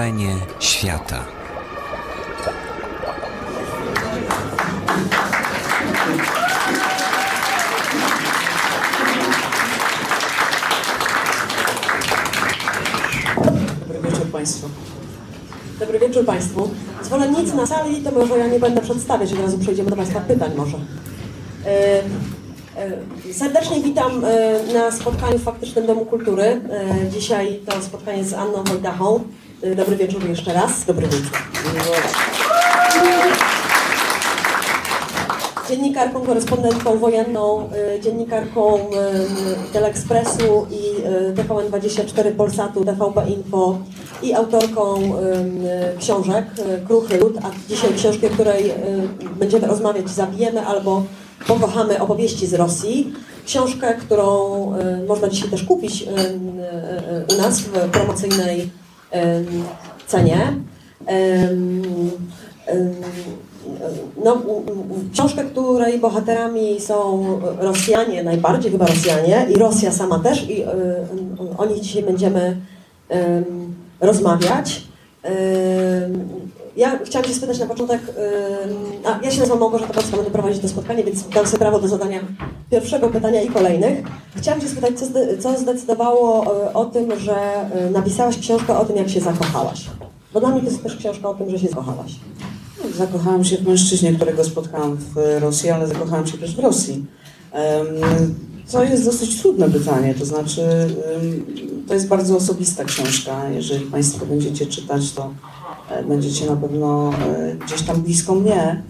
Wrażenie świata. Dobry wieczór Państwu. Dobry wieczór Państwu. Zwolennicy na sali, to może ja nie będę przedstawiać, od razu przejdziemy do Państwa pytań może. E, e, Serdecznie witam e, na spotkaniu w Faktycznym Domu Kultury. Dzisiaj to spotkanie z Anną Wojdachą. E, Dobry wieczór jeszcze raz. Dobry wieczór. Dziennikarką, korespondentką wojenną, e, dziennikarką Telekspresu i e, TVN24 Polsatu, TVP Info i autorką książek Kruchy Lud, a dzisiaj książki, o której będziemy rozmawiać Zabijemy albo Pokochamy opowieści z Rosji. Książkę, którą można dzisiaj też kupić u nas w promocyjnej e. Em, em, no, książkę, której bohaterami są Rosjanie, najbardziej chyba Rosjanie i Rosja sama też i o nich dzisiaj będziemy rozmawiać. Ja chciałam się spytać na początek, a ja się nazywam Małgorzata Polska, będę prowadzić to spotkanie, więc dam sobie prawo do zadania pierwszego pytania i kolejnych. Chciałam się spytać, co, co zdecydowało y, o tym, że y, napisałaś książkę o tym, jak się zakochałaś? Bo dla mnie to jest też książka o tym, że się zakochałaś. Zakochałam się w mężczyźnie, którego spotkałam w Rosji, ale zakochałam się też w Rosji. To jest dosyć trudne pytanie, to znaczy to jest bardzo osobista książka. Jeżeli Państwo będziecie czytać, to będziecie na pewno e, gdzieś tam blisko mnie.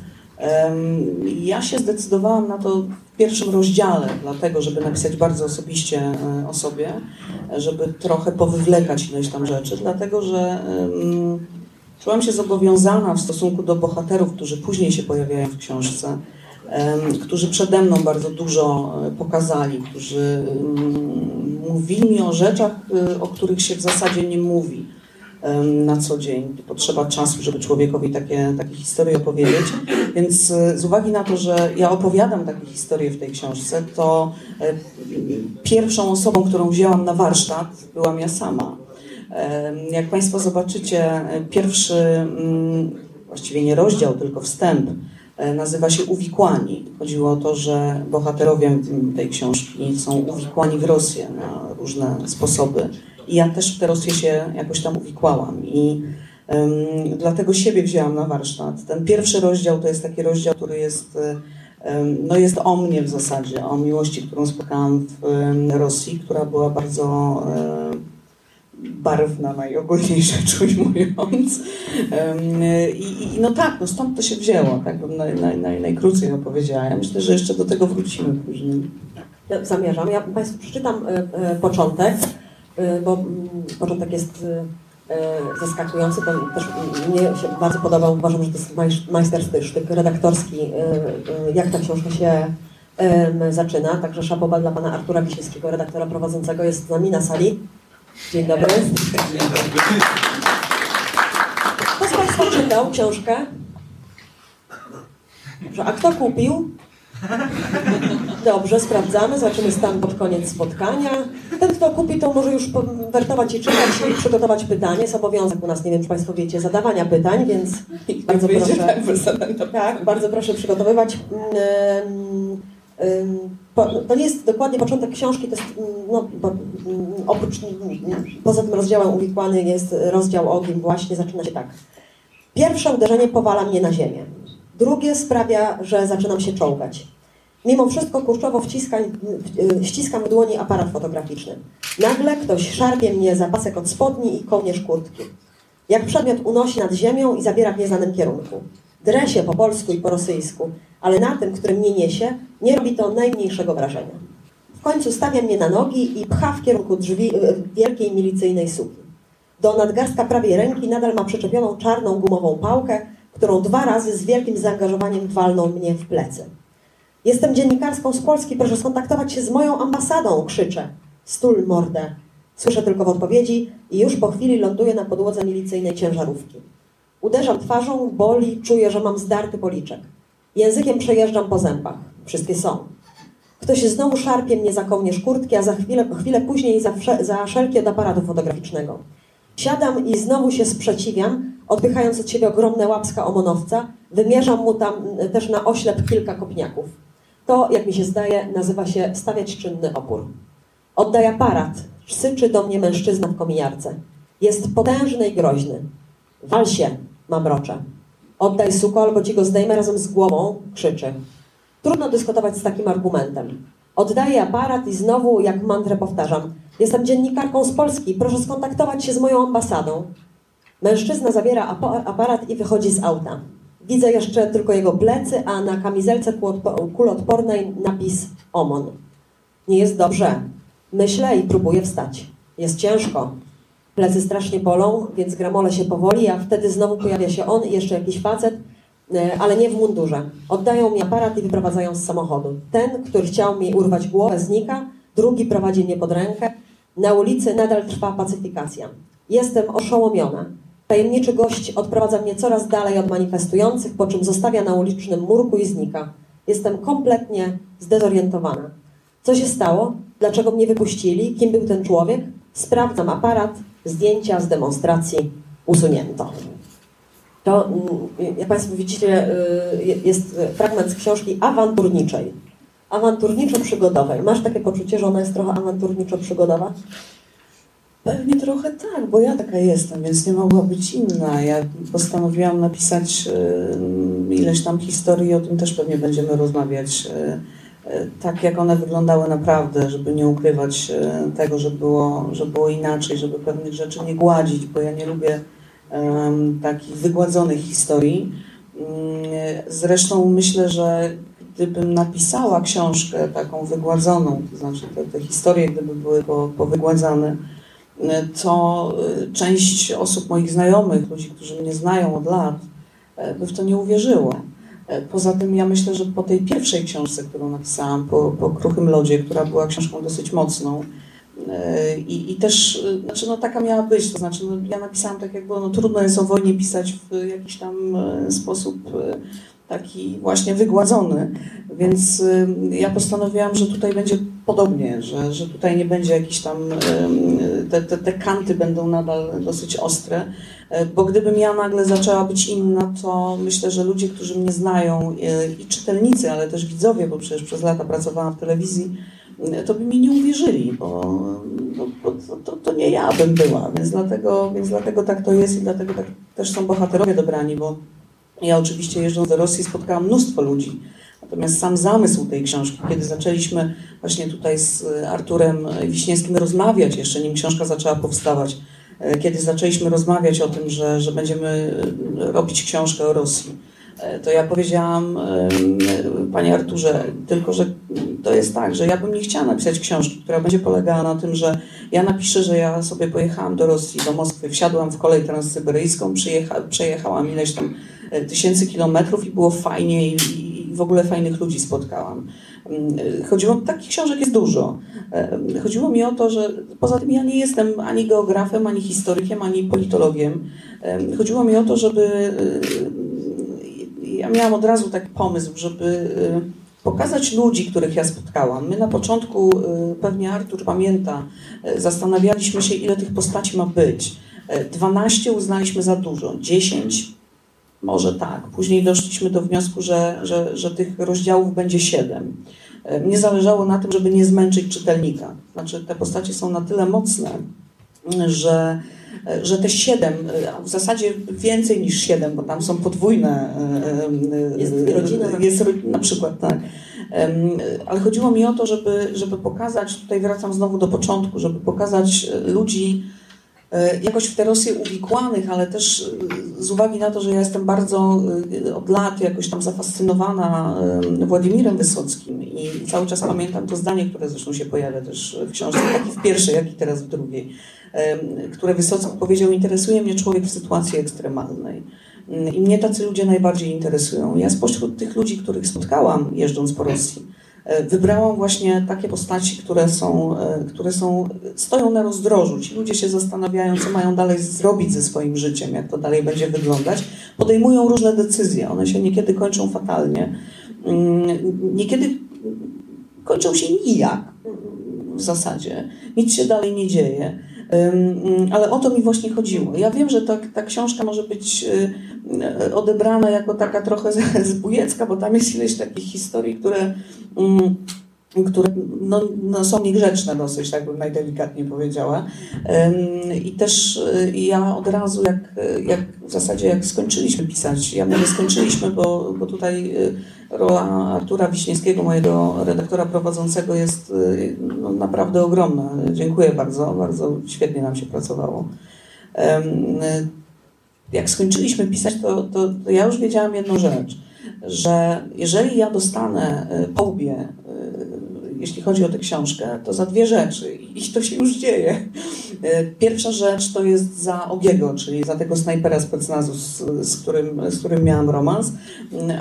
Ja się zdecydowałam na to w pierwszym rozdziale, dlatego, żeby napisać bardzo osobiście e, o sobie, żeby trochę powywlekać ileś tam rzeczy, dlatego, że Czułam się zobowiązana w stosunku do bohaterów, którzy później się pojawiają w książce, którzy przede mną bardzo dużo e, pokazali, którzy mówili mi o rzeczach, e, o których się w zasadzie nie mówi na co dzień. Potrzeba czasu, żeby człowiekowi takie, takie historie opowiedzieć. Więc e, z uwagi na to, że ja opowiadam takie historie w tej książce, to e, pierwszą osobą, którą wzięłam na warsztat, byłam ja sama. Jak Państwo zobaczycie, e, pierwszy, mm, właściwie nie rozdział, tylko wstęp, nazywa się Uwikłani. Chodziło o to, że bohaterowie tej książki są uwikłani w Rosję na różne sposoby. I ja też w tę Rosję się jakoś tam uwikłałam. I em, dlatego siebie wzięłam na warsztat. Ten pierwszy rozdział to jest taki rozdział, który jest, em, no jest o mnie w zasadzie, o miłości, którą spotkałam w em, Rosji, która była bardzo barwna, najogólniej rzecz ujmując. I, I no tak, no stąd to się wzięło, tak bym naj, naj, naj, najkrócej opowiedziała. Ja myślę, że jeszcze do tego wrócimy później. Zamierzam. Ja Państwu przeczytam e, e, początek, bo mm, początek jest e, e, zaskakujący. To też mnie się bardzo podobał. Uważam, że to jest maj- majsterski sztyk redaktorski, jak ta książka się zaczyna. Także szapoba dla pana Artura Wiśniewskiego, redaktora prowadzącego, jest z nami na sali. Dzień dobry. Kto z Państwa czytał książkę? A kto kupił? Dobrze, sprawdzamy, zobaczymy stan pod koniec spotkania. Ten, kto kupi, to może już wertować i czytać i przygotować pytanie. Jest obowiązek u nas, nie wiem, czy Państwo wiecie, zadawania pytań, więc bardzo Wyjdzie proszę. tak Tak, bardzo proszę przygotowywać. Po, to nie jest dokładnie początek książki, to jest, ym, no, ym, oprócz, poza tym rozdziałem uwikłany jest rozdział o kim właśnie zaczyna się tak. Pierwsze uderzenie powala mnie na ziemię. Drugie sprawia, że zaczynam się czołgać. Mimo wszystko kurczowo wciska, ściskam w dłoni aparat fotograficzny. Nagle ktoś szarpie mnie za pasek od spodni i kołnierz kurtki. Jak przedmiot unosi nad ziemią i zabiera w nieznanym kierunku. Drę się po polsku i po rosyjsku, ale na tym, który mnie niesie, nie robi to najmniejszego wrażenia. W końcu stawia mnie na nogi i pcha w kierunku drzwi e, wielkiej milicyjnej suki. Do nadgarstka prawej ręki nadal ma przyczepioną czarną gumową pałkę, którą dwa razy z wielkim zaangażowaniem walnął mnie w plecy. Jestem dziennikarską z Polski, proszę skontaktować się z moją ambasadą, krzyczę. Stul mordę. Słyszę tylko w odpowiedzi i już po chwili ląduję na podłodze milicyjnej ciężarówki. Uderzam twarzą, boli, czuję, że mam zdarty policzek. Językiem przejeżdżam po zębach. Wszystkie są. Ktoś znowu szarpie mnie za kołnierz kurtki, a za chwilę, chwilę później za, za szelki od aparatu fotograficznego. Siadam i znowu się sprzeciwiam, odpychając od siebie ogromne łapska omonowca, wymierzam mu tam też na oślep kilka kopniaków. To, jak mi się zdaje, nazywa się stawiać czynny opór. Oddaj aparat, syczy do mnie mężczyzna w kominiarce. Jest potężny i groźny. Wal się, mamrocze. Oddaj suko, albo ci go zdejmę razem z głową, krzyczy. Trudno dyskutować z takim argumentem. Oddaję aparat i znowu, jak mantrę powtarzam. Jestem dziennikarką z Polski, proszę skontaktować się z moją ambasadą. Mężczyzna zabiera aparat i wychodzi z auta. Widzę jeszcze tylko jego plecy, a na kamizelce kulotpornej napis OMON. Nie jest dobrze. Myślę i próbuję wstać. Jest ciężko. Plecy strasznie bolą, więc gramole się powoli, a wtedy znowu pojawia się on i jeszcze jakiś facet, e, ale nie w mundurze. Oddają mi aparat i wyprowadzają z samochodu. Ten, który chciał mi urwać głowę, znika, drugi prowadzi mnie pod rękę. Na ulicy nadal trwa pacyfikacja. Jestem oszołomiona. Tajemniczy gość odprowadza mnie coraz dalej od manifestujących, po czym zostawia na ulicznym murku i znika. Jestem kompletnie zdezorientowana. Co się stało? Dlaczego mnie wypuścili? Kim był ten człowiek? Sprawdzam aparat, zdjęcia z demonstracji usunięto. To, mm, jak Państwo widzicie, y, jest fragment z książki awanturniczej. Awanturniczo-przygodowej. Masz takie poczucie, że ona jest trochę awanturniczo-przygodowa? Pewnie trochę tak, bo ja taka jestem, więc nie mogła być inna. Ja postanowiłam napisać y, ileś tam historii, o tym też pewnie będziemy rozmawiać, y, y, tak jak one wyglądały naprawdę, żeby nie ukrywać tego, że było, że było inaczej, żeby pewnych rzeczy nie gładzić, bo ja nie lubię takich wygładzonych historii. Zresztą myślę, że gdybym napisała książkę taką wygładzoną, to znaczy te, te historie, gdyby były powygładzane, to y, część osób moich znajomych, ludzi, którzy mnie znają od lat, e, by w to nie uwierzyło. E, poza tym ja myślę, że po tej pierwszej książce, którą napisałam, po, po Kruchym Lodzie, która była książką dosyć mocną, e, i, I też, znaczy no taka miała być, to znaczy no, ja napisałam tak jak było, no trudno jest o wojnie pisać w jakiś tam sposób taki właśnie wygładzony, więc ja postanowiłam, że tutaj będzie podobnie, że, że tutaj nie będzie jakiś tam, te, te, te kanty będą nadal dosyć ostre, e, bo gdybym ja nagle zaczęła być inna, to myślę, że ludzie, którzy mnie znają e, i czytelnicy, ale też widzowie, bo przecież przez lata pracowałam w telewizji, e, to by mi nie uwierzyli, bo, bo, bo to, to, nie ja bym była, więc dlatego, więc dlatego tak to jest i dlatego tak też są bohaterowie dobrani, bo ja oczywiście jeżdżąc do Rosji spotkałam mnóstwo ludzi, natomiast sam zamysł tej książki, kiedy zaczęliśmy właśnie tutaj z Arturem Wiśniewskim rozmawiać, jeszcze nim książka zaczęła powstawać, e, kiedy zaczęliśmy rozmawiać o tym, że, że będziemy e, robić książkę o Rosji, to ja powiedziałam, panie Arturze, tylko że to jest tak, że ja bym nie chciała napisać książki, która będzie polegała na tym, że ja napiszę, że ja sobie pojechałam do Rosji, do Moskwy, wsiadłam w kolej transsyberyjską, przejechałam ileś tam tysięcy kilometrów i było fajnie i w ogóle fajnych ludzi spotkałam. Mm, chodziło, takich książek jest dużo. E, chodziło mi o to, że poza tym ja nie jestem ani geografem, ani historykiem, ani politologiem. E, chodziło mi o to, żeby ja miałam od razu taki pomysł, żeby pokazać ludzi, których ja spotkałam. My na początku, pewnie Artur pamięta, zastanawialiśmy się, ile tych postaci ma być. 12 uznaliśmy za dużo, 10 może tak. Później doszliśmy do wniosku, że, że, że tych rozdziałów będzie siedem. E, mnie zależało na tym, żeby nie zmęczyć czytelnika. Znaczy, te postacie są na tyle mocne, że, e, że te siedem, e, a w zasadzie więcej niż siedem, bo tam są podwójne. Jest rodzina. Jest na przykład, tak. Ale chodziło mi o to, żeby, żeby pokazać, tutaj wracam znowu do początku, żeby pokazać ludzi, jakoś w te Rosje uwikłanych, ale też e, z uwagi na to, że ja jestem bardzo e, od lat jakoś tam zafascynowana Władimirem Wysockim i cały czas pamiętam to zdanie, które zresztą się pojawia też w książce, i w pierwszej, jak i teraz w drugiej, które Wysocki powiedział, interesuje mnie człowiek w sytuacji ekstremalnej. I mnie tacy ludzie najbardziej interesują. Ja spośród tych ludzi, których spotkałam jeżdżąc po Rosji, E, wybrałam właśnie takie postaci, które są, e, które są, stoją na rozdrożu. Ci ludzie się zastanawiają, co mają dalej zrobić ze swoim życiem, jak to dalej będzie wyglądać. Podejmują różne decyzje. One się niekiedy kończą fatalnie. Mm, niekiedy kończą się nijak w zasadzie. Nic się dalej nie dzieje. Ale o to mi właśnie chodziło. Ja wiem, że to, ta książka może być y, odebrana jako taka trochę zbójecka, bo tam jest ileś takich historii, które które no, no, są niegrzeczne dosyć, tak bym najdelikatniej powiedziała. I też y, ja od razu, jak, jak w zasadzie jak skończyliśmy pisać, ja nie skończyliśmy, bo, bo tutaj y, rola Artura Wiśniewskiego, mojego redaktora prowadzącego jest y, no, naprawdę ogromna. Dziękuję bardzo, bardzo świetnie nam się pracowało. Jak skończyliśmy pisać, to, to, to ja już wiedziałam jedną rzecz, że jeżeli ja dostanę po łbie jeśli chodzi o tę książkę, to za dwie rzeczy i to się już dzieje. E, pierwsza rzecz to jest za Ogiego, czyli za tego snajpera specnazu, z, z, którym, z którym miałam romans,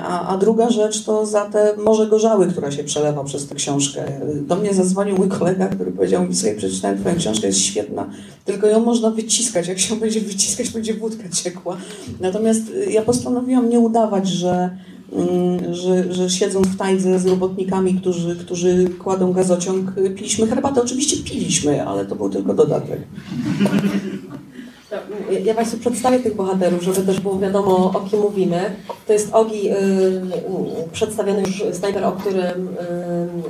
a, a druga rzecz to za te morze gorzały, która się przelewa przez tę książkę. Do mnie zadzwonił mój kolega, który powiedział mi, sobie przeczytałem twoją książkę, jest świetna, tylko ją można wyciskać, jak się będzie wyciskać, będzie wódka ciekła. Natomiast ja postanowiłam nie udawać, że że, że siedząc w tajdze z robotnikami, którzy, którzy kładą gazociąg, piliśmy herbatę. Oczywiście piliśmy, ale to był tylko dodatek. Ja Państwu przedstawię tych bohaterów, żeby też było wiadomo, o kim mówimy. To jest Ogi, yy, przedstawiony już snajper, o którym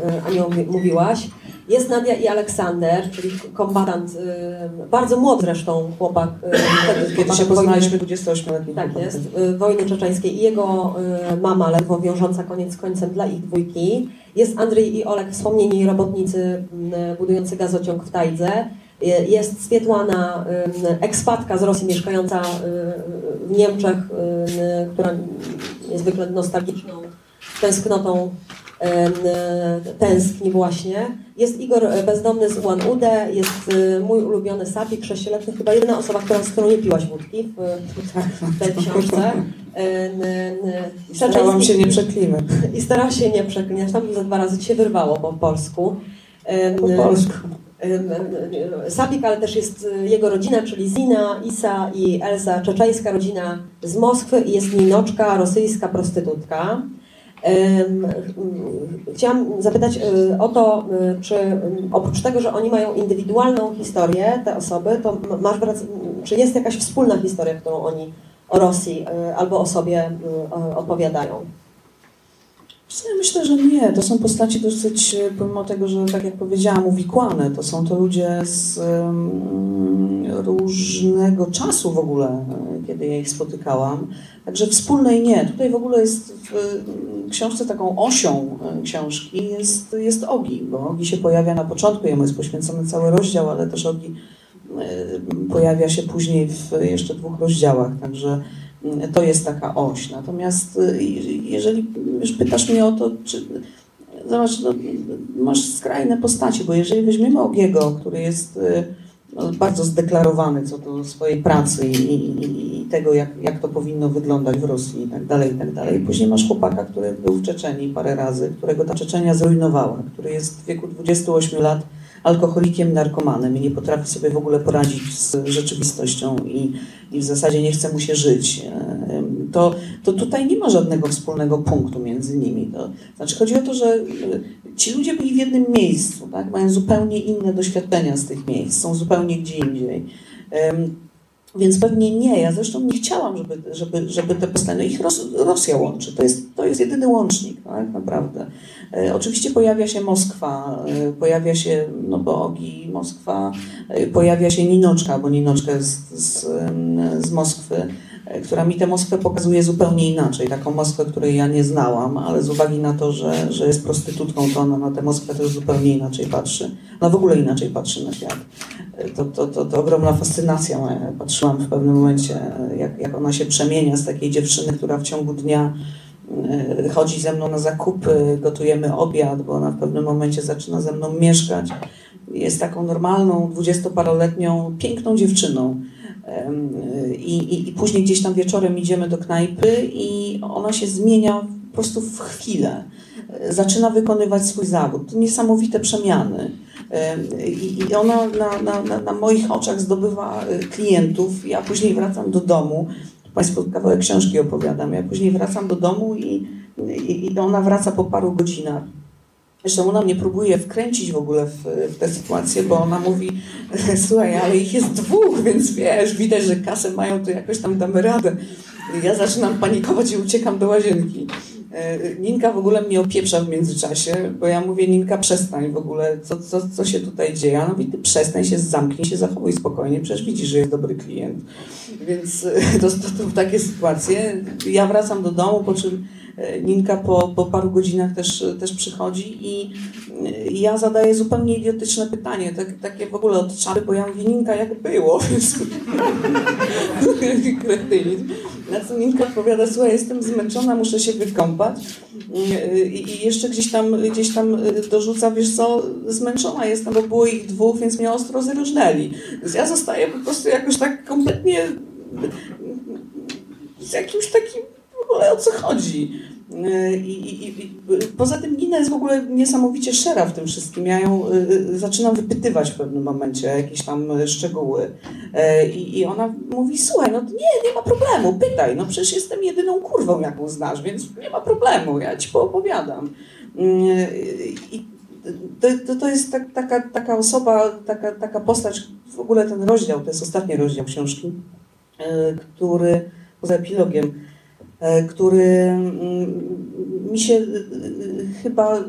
yy, Aniu mówiłaś. Jest Nadia i Aleksander, czyli kombatant, y, bardzo młody zresztą chłopak. Y, Kiedy się poznaliśmy, 28-letni. Tak jest, y, wojny czeczeńskiej i jego mama ledwo wiążąca koniec końcem dla ich dwójki. Jest Andrzej i Olek, wspomnieni robotnicy budujący gazociąg w Tajdze. Jest Swietłana, ekspatka z Rosji mieszkająca w Niemczech, która niezwykle nostalgiczną tęsknotą tęskni właśnie. Jest Igor Bezdomny z Ulan Ude, jest y, mój ulubiony Sapik, sześcioletni, chyba jedyna osoba, która, z którą nie piłaś wódki w, tej książce. I starałam się nie przeklinać. I starałam się nie przeklinać, tam za dwa razy się wyrwało po polsku. Po polsku. Sabik, ale też jest y, jego rodzina, czyli Zina, Isa i Elza, czeczeńska rodzina z Moskwy i jest Ninoczka, rosyjska prostytutka. Chciałam zapytać y, o to, y, czy oprócz tego, że oni mają indywidualną historię, te osoby, to masz, czy jest jakaś wspólna historia, którą oni o Rosji y, albo o sobie opowiadają? Ja myślę, że nie. To są postaci dosyć, pomimo tego, że tak jak powiedziałam, uwikłane. To są to ludzie z różnego czasu w ogóle, kiedy ja ich spotykałam. Także wspólnej nie. Tutaj w ogóle jest w książce taką osią e, książki jest, jest Ogi, bo Ogi się pojawia na początku, jemu jest poświęcony cały rozdział, ale też Ogi e, pojawia się później w jeszcze dwóch rozdziałach, także to jest taka oś. Natomiast e, jeżeli już pytasz mnie o to, czy zobacz, no, masz skrajne postacie, bo jeżeli weźmiemy Ogiego, który jest no, bardzo zdeklarowany co do swojej pracy i, i, i, tego, jak, jak to powinno wyglądać w Rosji i tak dalej, i tak dalej. Później masz chłopaka, który był w Czeczeni parę razy, którego ta Czeczenia zrujnowała, który jest w wieku 28 lat alkoholikiem, narkomanem i nie potrafi sobie w ogóle poradzić z rzeczywistością i, i w zasadzie nie chce mu się żyć, to, to tutaj nie ma żadnego wspólnego punktu między nimi. To, znaczy chodzi o to, że e, ci ludzie byli w jednym miejscu, tak? mają zupełnie inne doświadczenia z tych miejsc, są zupełnie gdzie indziej. Więc pewnie nie. Ja zresztą nie chciałam, żeby, żeby, żeby te postacie, no ich Ros Rosja łączy. To jest, to jest jedyny łącznik, tak naprawdę. E, oczywiście pojawia się Moskwa, e, pojawia się no Bogi, Moskwa, e, pojawia się Ninoczka, bo Ninoczka jest z, z Moskwy. E, która mi tę Moskwę pokazuje zupełnie inaczej. Taką Moskwę, której ja nie znałam, ale z uwagi na to, że, że jest prostytutką, to ona na tę Moskwę też zupełnie inaczej patrzy. Ona w ogóle inaczej patrzy na świat. E, to, to, to, to ogromna fascynacja. Patrzyłam w pewnym momencie, e, jak, jak ona się przemienia z takiej dziewczyny, która w ciągu dnia chodzi ze mną na zakupy, gotujemy obiad, bo ona w pewnym momencie zaczyna ze mną mieszkać. Jest taką normalną, dwudziestoparoletnią, piękną dziewczyną i, i, I później gdzieś tam wieczorem idziemy do knajpy i ona się zmienia po prostu w chwilę. Zaczyna wykonywać swój zawód. To niesamowite przemiany. I ona na, na, na moich oczach zdobywa e, klientów. Ja później wracam do domu. Państwu kawałek książki opowiadam. Ja później wracam do domu i, i, i ona wraca po paru godzinach Zresztą ona mnie próbuje wkręcić w ogóle w, w tę sytuację, bo ona mówi, słuchaj, ale ich jest dwóch, więc wiesz, widać, że kasę mają, to jakoś tam damy radę. Ja zaczynam panikować i uciekam do łazienki. E, Ninka w ogóle mnie opieprza w międzyczasie, bo ja mówię, Ninka przestań w ogóle, co, co, co się tutaj dzieje? Ona mówi, ty przestań się, zamknij się, zachowuj spokojnie, przecież widzisz, że jest dobry klient. Więc e, to, to, to takie sytuacje. Ja wracam do domu, po czym e, Ninka po, po paru godzinach też, też przychodzi i ja zadaję zupełnie idiotyczne pytanie, tak, takie w ogóle od czary, bo ja mówię, Ninka, jak było? Kretynizm. Na co Ninka odpowiada, słuchaj, jestem zmęczona, muszę się wykąpać i jeszcze gdzieś tam, gdzieś tam dorzuca, wiesz co, zmęczona jestem, bo było ich dwóch, więc mnie ostro zróżnęli. Więc ja zostaję po prostu jakoś tak kompletnie z jakimś takim w ogóle o co chodzi. I, i, i, poza tym Nina jest w ogóle niesamowicie szera w tym wszystkim. Ja ją y, zaczynam wypytywać w pewnym momencie jakieś tam szczegóły. I, I ona mówi, słuchaj, no nie, nie ma problemu, pytaj, no przecież jestem jedyną kurwą, jaką znasz, więc nie ma problemu, ja ci poopowiadam. I to, to, to jest tak, taka, taka osoba, taka, taka postać, w ogóle ten rozdział, to jest ostatni rozdział książki, który poza epilogiem, który mi się chyba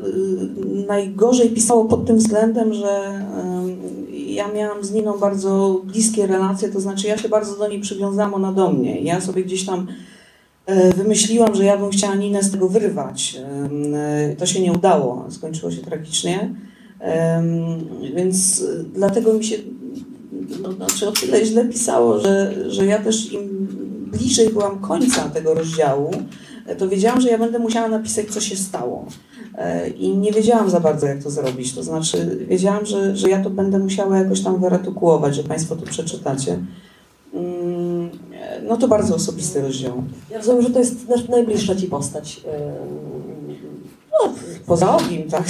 najgorzej pisało pod tym względem, że ja miałam z Niną bardzo bliskie relacje, to znaczy ja się bardzo do niej przywiązałam, ona do mnie. Ja sobie gdzieś tam wymyśliłam, że ja bym chciała Ninę z tego wyrwać. To się nie udało, skończyło się tragicznie. Więc dlatego mi się no, znaczy o tyle źle pisało, że, że ja też im bliżej byłam końca tego rozdziału, to wiedziałam, że ja będę musiała napisać, co się stało. I nie wiedziałam za bardzo, jak to zrobić. To znaczy, wiedziałam, że, że ja to będę musiała jakoś tam wyartykułować, że Państwo to przeczytacie. No to bardzo osobisty rozdział. Ja rozumiem, że to jest najbliższa Ci postać. No, poza ogim, tak.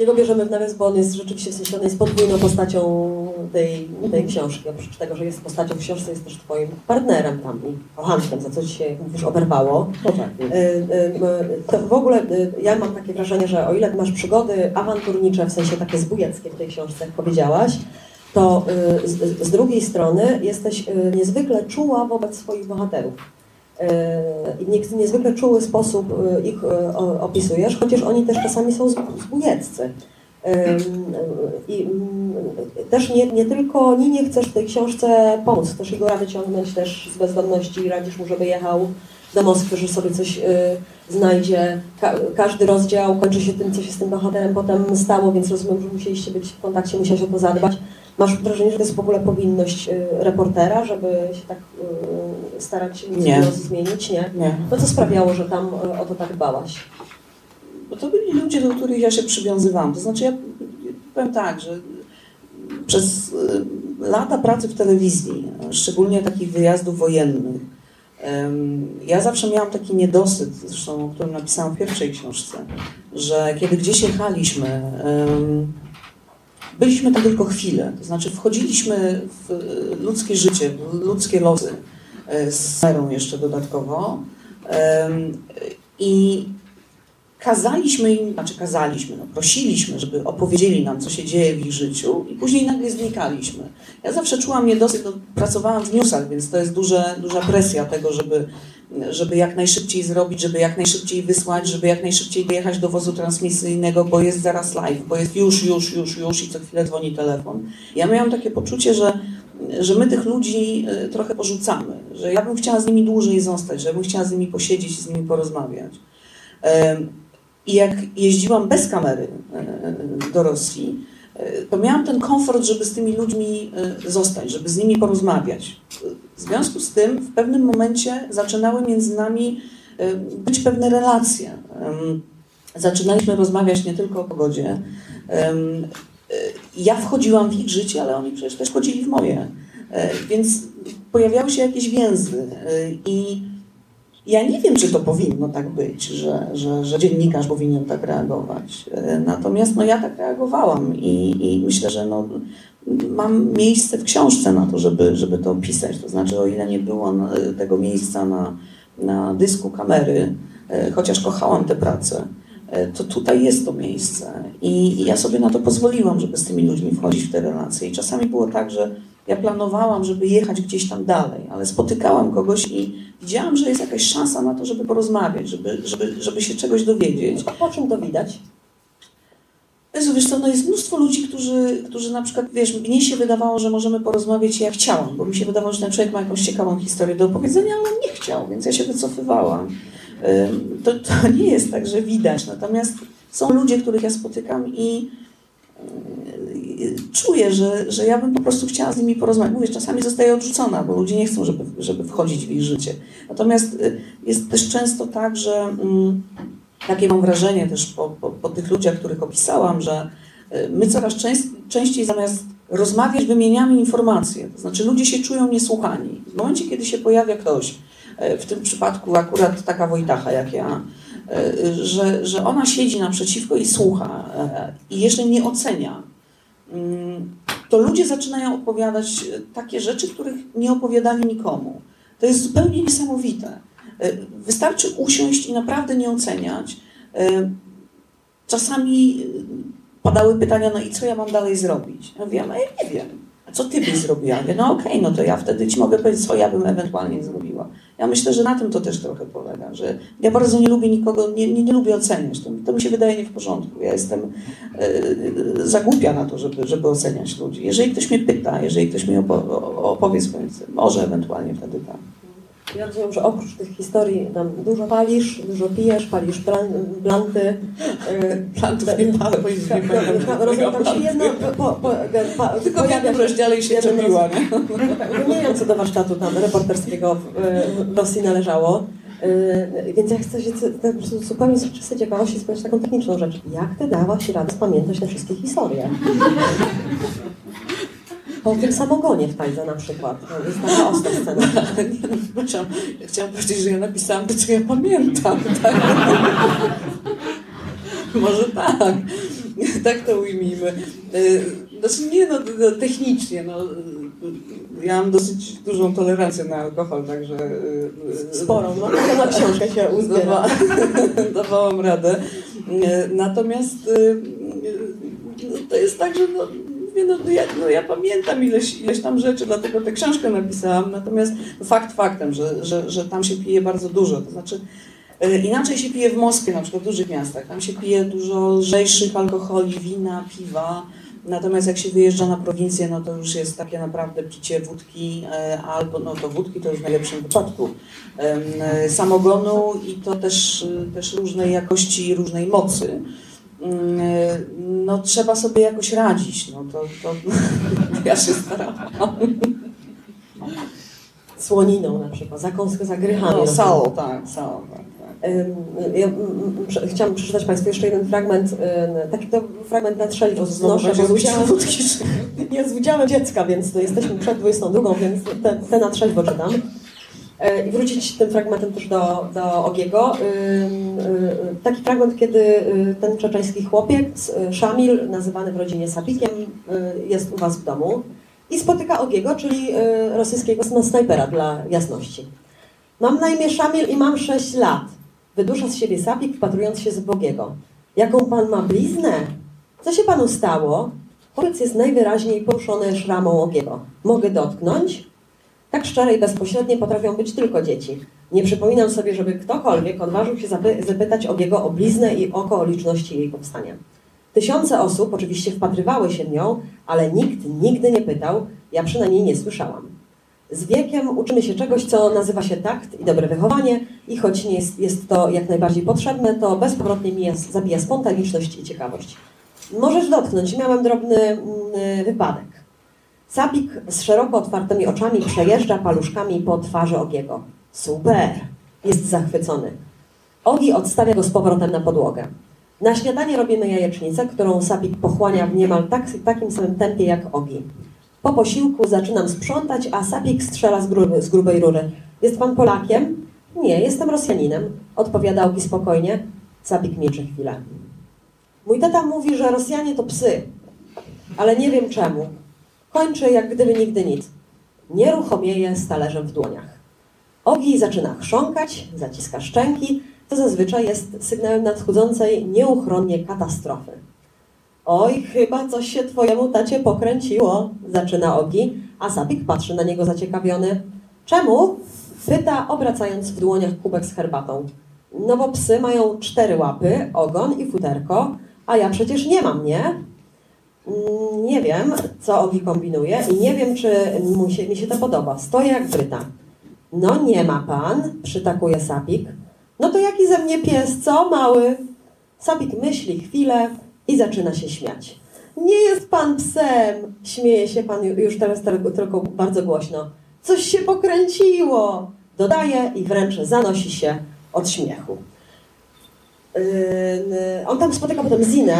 Jego bierzemy w nawias, bo on jest rzeczywiście w sensie on jest podwójną postacią tej, tej książki. Oprócz tego, że jest postacią w książce, jest też twoim partnerem tam i kochankiem, za co ci się, jak mówisz, oberwało. No tak. To w ogóle ja mam takie wrażenie, że o ile masz przygody awanturnicze, w sensie takie zbójeckie w tej książce, jak powiedziałaś, to z, z drugiej strony jesteś niezwykle czuła wobec swoich bohaterów i niezwykle czuły sposób ich opisujesz, chociaż oni też czasami są zbójeccy. I też nie, nie tylko nie chcesz w tej książce pomóc, chcesz jego wyciągnąć też z bezdomności, radzisz mu, żeby jechał do Moskwy, że sobie coś znajdzie. Ka każdy rozdział kończy się tym, co się z tym bohaterem potem stało, więc rozumiem, że musieliście być w kontakcie, musiałeś o to zadbać. Masz wrażenie, że to jest w ogóle powinność y, reportera, żeby się tak y, starać się nie. zmienić? Nie. nie. No co sprawiało, że tam y, o to tak dbałaś? Bo to byli ludzie, do których ja się przywiązywałam. To znaczy ja powiem tak, że przez lata pracy w telewizji, szczególnie takich wyjazdów wojennych, ja zawsze miałam taki niedosyt, zresztą o którym napisałam w pierwszej książce, że kiedy gdzieś jechaliśmy, byliśmy tam tylko chwilę. To znaczy wchodziliśmy w ludzkie życie, w ludzkie losy z serą jeszcze dodatkowo i kazaliśmy im, znaczy kazaliśmy, no prosiliśmy, żeby opowiedzieli nam, co się dzieje w ich życiu i później nagle znikaliśmy. Ja zawsze czułam niedosyt, no, pracowałam w newsach, więc to jest duże, duża presja tego, żeby, żeby jak najszybciej zrobić, żeby jak najszybciej wysłać, żeby jak najszybciej dojechać do wozu transmisyjnego, bo jest zaraz live, bo jest już, już, już, już i co chwilę dzwoni telefon. Ja miałam takie poczucie, że że my tych ludzi trochę porzucamy, że ja bym chciała z nimi dłużej zostać, że ja bym chciała z nimi posiedzieć i z nimi porozmawiać. I jak jeździłam bez kamery do Rosji, to miałam ten komfort, żeby z tymi ludźmi zostać, żeby z nimi porozmawiać. W związku z tym w pewnym momencie zaczynały między nami być pewne relacje. Zaczynaliśmy rozmawiać nie tylko o pogodzie. Ja wchodziłam w ich życie, ale oni przecież też wchodzili w moje. Więc pojawiały się jakieś więzy i ja nie wiem, czy to powinno tak być, że, że, że dziennikarz powinien tak reagować. Natomiast no, ja tak reagowałam i, i myślę, że no, mam miejsce w książce na to, żeby, żeby to opisać. To znaczy, o ile nie było tego miejsca na, na dysku kamery, chociaż kochałam tę pracę, e, to tutaj jest to miejsce. I ja sobie na to pozwoliłam, żeby z tymi ludźmi wchodzić w te relacje. I czasami było tak, że ja planowałam, żeby jechać gdzieś tam dalej, ale spotykałam kogoś i widziałam, że jest jakaś szansa na to, żeby porozmawiać, żeby, żeby, żeby się czegoś dowiedzieć. A po czym to widać? Jezu, wiesz co, no jest mnóstwo ludzi, którzy, którzy na przykład, wiesz, mnie się wydawało, że możemy porozmawiać i ja chciałam, bo mi się wydawało, że ten człowiek ma jakąś ciekawą historię do opowiedzenia, ale on nie chciał, więc ja się wycofywałam. To, to nie jest tak, że widać, natomiast są ludzie, których ja spotykam i czuję, że, że ja bym po prostu chciała z nimi porozmawiać. Mówię, czasami zostaję odrzucona, bo ludzie nie chcą, żeby, żeby wchodzić w ich życie. Natomiast y, jest też często tak, że mm, takie mam wrażenie też po, po, po tych ludziach, których opisałam, że y, my coraz częst, częściej zamiast rozmawiać, wymieniamy informacje. To znaczy ludzie się czują niesłuchani. W momencie, kiedy się pojawia ktoś, y, w tym przypadku akurat taka Wojtacha jak ja, że, że ona siedzi naprzeciwko i słucha y, i jeszcze nie ocenia, mm, to ludzie zaczynają opowiadać y, takie rzeczy, których nie opowiadali nikomu. To jest zupełnie niesamowite. Wystarczy usiąść i naprawdę nie oceniać. Czasami padały pytania, no i co ja mam dalej zrobić? Ja wiem, a ja nie wiem. Co ty byś zrobiła? Ja mówię, no okej, no to ja wtedy ci mogę powiedzieć, co ja bym ewentualnie zrobiła. Ja myślę, że na tym to też trochę polega, że ja bardzo nie lubię nikogo, nie, nie, nie lubię oceniać. To, to mi się wydaje nie w porządku. Ja jestem y, za głupia na to, żeby, żeby oceniać ludzi. Jeżeli ktoś mnie pyta, jeżeli ktoś mi opo- opowie swoje, może ewentualnie wtedy tak. Ja rozumiem, że oprócz tych historii tam dużo palisz, dużo pijesz, palisz blan, blanty. y, Plantów nie palę, bo nie pamiętam. Rozumiem, tam się jedno po, po, po, po, Tylko w jednym rozdziale i się czepiła, nie? Nie wiem, co do warsztatu tam reporterskiego w, w Rosji należało. Yy, więc ja chcę się tak po prostu zupełnie z czystej ciekawości spytać taką techniczną rzecz. Jak ty dałaś radę spamiętać te wszystkie historie? Po tym samogonie w Tajdze na przykład. To jest taka ostra scena. No, przepraszam, ja chciałam powiedzieć, że ja napisałam to, co ja pamiętam. Tak? Może tak. Tak to ujmijmy. Y, Znaczy nie no, no technicznie, no, y, ja mam dosyć dużą tolerancję na alkohol, także... y, Sporą, no to na książkę się uzbiera. Dawa, dawałam radę. Natomiast no, to jest tak, że no, mówię, no, no, ja, no, ja pamiętam ileś, ileś tam rzeczy, dlatego tę książkę napisałam. Natomiast fakt faktem, że, że, że tam się pije bardzo dużo. To znaczy e, inaczej się pije w Moskwie, na przykład w dużych miastach. Tam się pije dużo lżejszych alkoholi, wina, piwa. Natomiast jak się wyjeżdża na prowincję, no to już jest takie naprawdę picie wódki, e, albo no to wódki to już w najlepszym wypadku, e, samogonu i to też, też różnej jakości różnej mocy. Mm, e, No trzeba sobie jakoś radzić, no to, to ja się starałam. Słoniną na przykład, zakąskę za grychami. No, sało, tak, sało, tak, tak. Ja mm, mm, chciałam przeczytać Państwu jeszcze jeden fragment, ym, taki to fragment na trzeźwo z Znowu noszę, będzie bo z udziałem, nie, z udziałem dziecka, więc jesteśmy przed 22, więc te, te na trzeźwo czytam. E, I wrócić tym fragmentem też do, do Ogiego. Ym, y, Taki fragment, kiedy y, ten czeczeński chłopiec, y, Szamil, nazywany w rodzinie Sapikiem, y, jest u Was w domu i spotyka Ogiego, czyli y, rosyjskiego sna- snajpera dla jasności. Mam na imię Szamil i mam 6 lat. Wydusza z siebie Sapik, wpatrując się z Bogiego. Jaką pan ma bliznę? Co się panu stało? Chłopiec jest najwyraźniej poruszony szramą Ogiego. Mogę dotknąć? Tak szczere i bezpośrednie potrafią być tylko dzieci. Nie przypominam sobie, żeby ktokolwiek odważył się zapy- zapytać o bliznę i o okoliczności jej powstania. Tysiące osób oczywiście wpatrywały się w nią, ale nikt nigdy nie pytał, ja przynajmniej nie słyszałam. Z wiekiem uczymy się czegoś, co nazywa się takt i dobre wychowanie i choć nie jest, jest to jak najbardziej potrzebne, to bezpowrotnie mija, zabija spontaniczność i ciekawość. Możesz dotknąć, miałem drobny mm, wypadek. Sapik z szeroko otwartymi oczami przejeżdża paluszkami po twarzy Ogiego. Super! Jest zachwycony. Ogi odstawia go z powrotem na podłogę. Na śniadanie robimy jajecznicę, którą Sapik pochłania w niemal tak, takim samym tempie jak Ogi. Po posiłku zaczynam sprzątać, a Sapik strzela z, gruby, z grubej rury. Jest pan Polakiem? Nie, jestem Rosjaninem, odpowiada Ogi spokojnie. Sapik milczy chwilę. Mój tata mówi, że Rosjanie to psy, ale nie wiem czemu. Kończy jak gdyby nigdy nic. Nieruchomieje z talerzem w dłoniach. Ogi zaczyna chrząkać, zaciska szczęki, to zazwyczaj jest sygnałem nadchodzącej nieuchronnie katastrofy. Oj, chyba coś się twojemu tacie pokręciło, zaczyna Ogi, a Sapik patrzy na niego zaciekawiony. Czemu? Pyta, obracając w dłoniach kubek z herbatą. No bo psy mają cztery łapy, ogon i futerko, a ja przecież nie mam, nie? Mm, Nie wiem, co Ogi kombinuje i nie wiem, czy mu się, mi się to podoba. Stoję jak bryta. No nie ma pan, przytakuje Sapik. No to jaki ze mnie pies, co mały? Sapik myśli chwilę i zaczyna się śmiać. Nie jest pan psem, śmieje się pan ju- już teraz tylko, tylko bardzo głośno. Coś się pokręciło, dodaje i wręcz zanosi się od śmiechu. Yy, on tam spotyka potem Zinę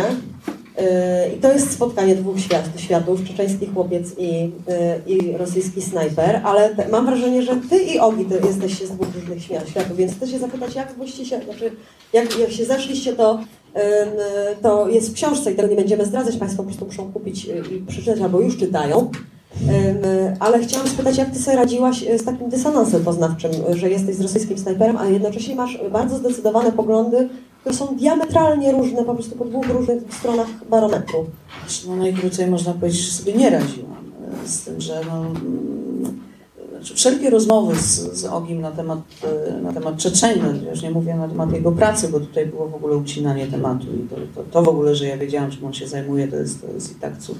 i to jest spotkanie dwóch świat, światów, czeczeński chłopiec i, yy, i rosyjski snajper, ale te, mam wrażenie, że ty i Ogi to jesteście z dwóch różnych świat, światów, więc chcę się zapytać, jak byście się, znaczy, jak, jak się zeszliście, to, to jest w książce i tego nie będziemy zdradzać, Państwo po prostu muszą kupić yy, i przeczytać albo już czytają. Ale chciałam spytać, jak ty sobie radziłaś y, z takim dysonansem poznawczym, y, że jesteś z rosyjskim snajperem, a jednocześnie masz bardzo zdecydowane poglądy, które są diametralnie różne, po prostu po dwóch różnych stronach barometru. No najkrócej można powiedzieć, że sobie nie radziłam. e, Z tym, że no, mm, znaczy wszelkie rozmowy z, z Ogim na temat, e, na temat Czeczeni, no, już nie mówię na temat jego pracy, bo tutaj było w ogóle ucinanie tematu i to, to, to w ogóle, że ja wiedziałam, czym on się zajmuje, to jest, to jest i tak cud.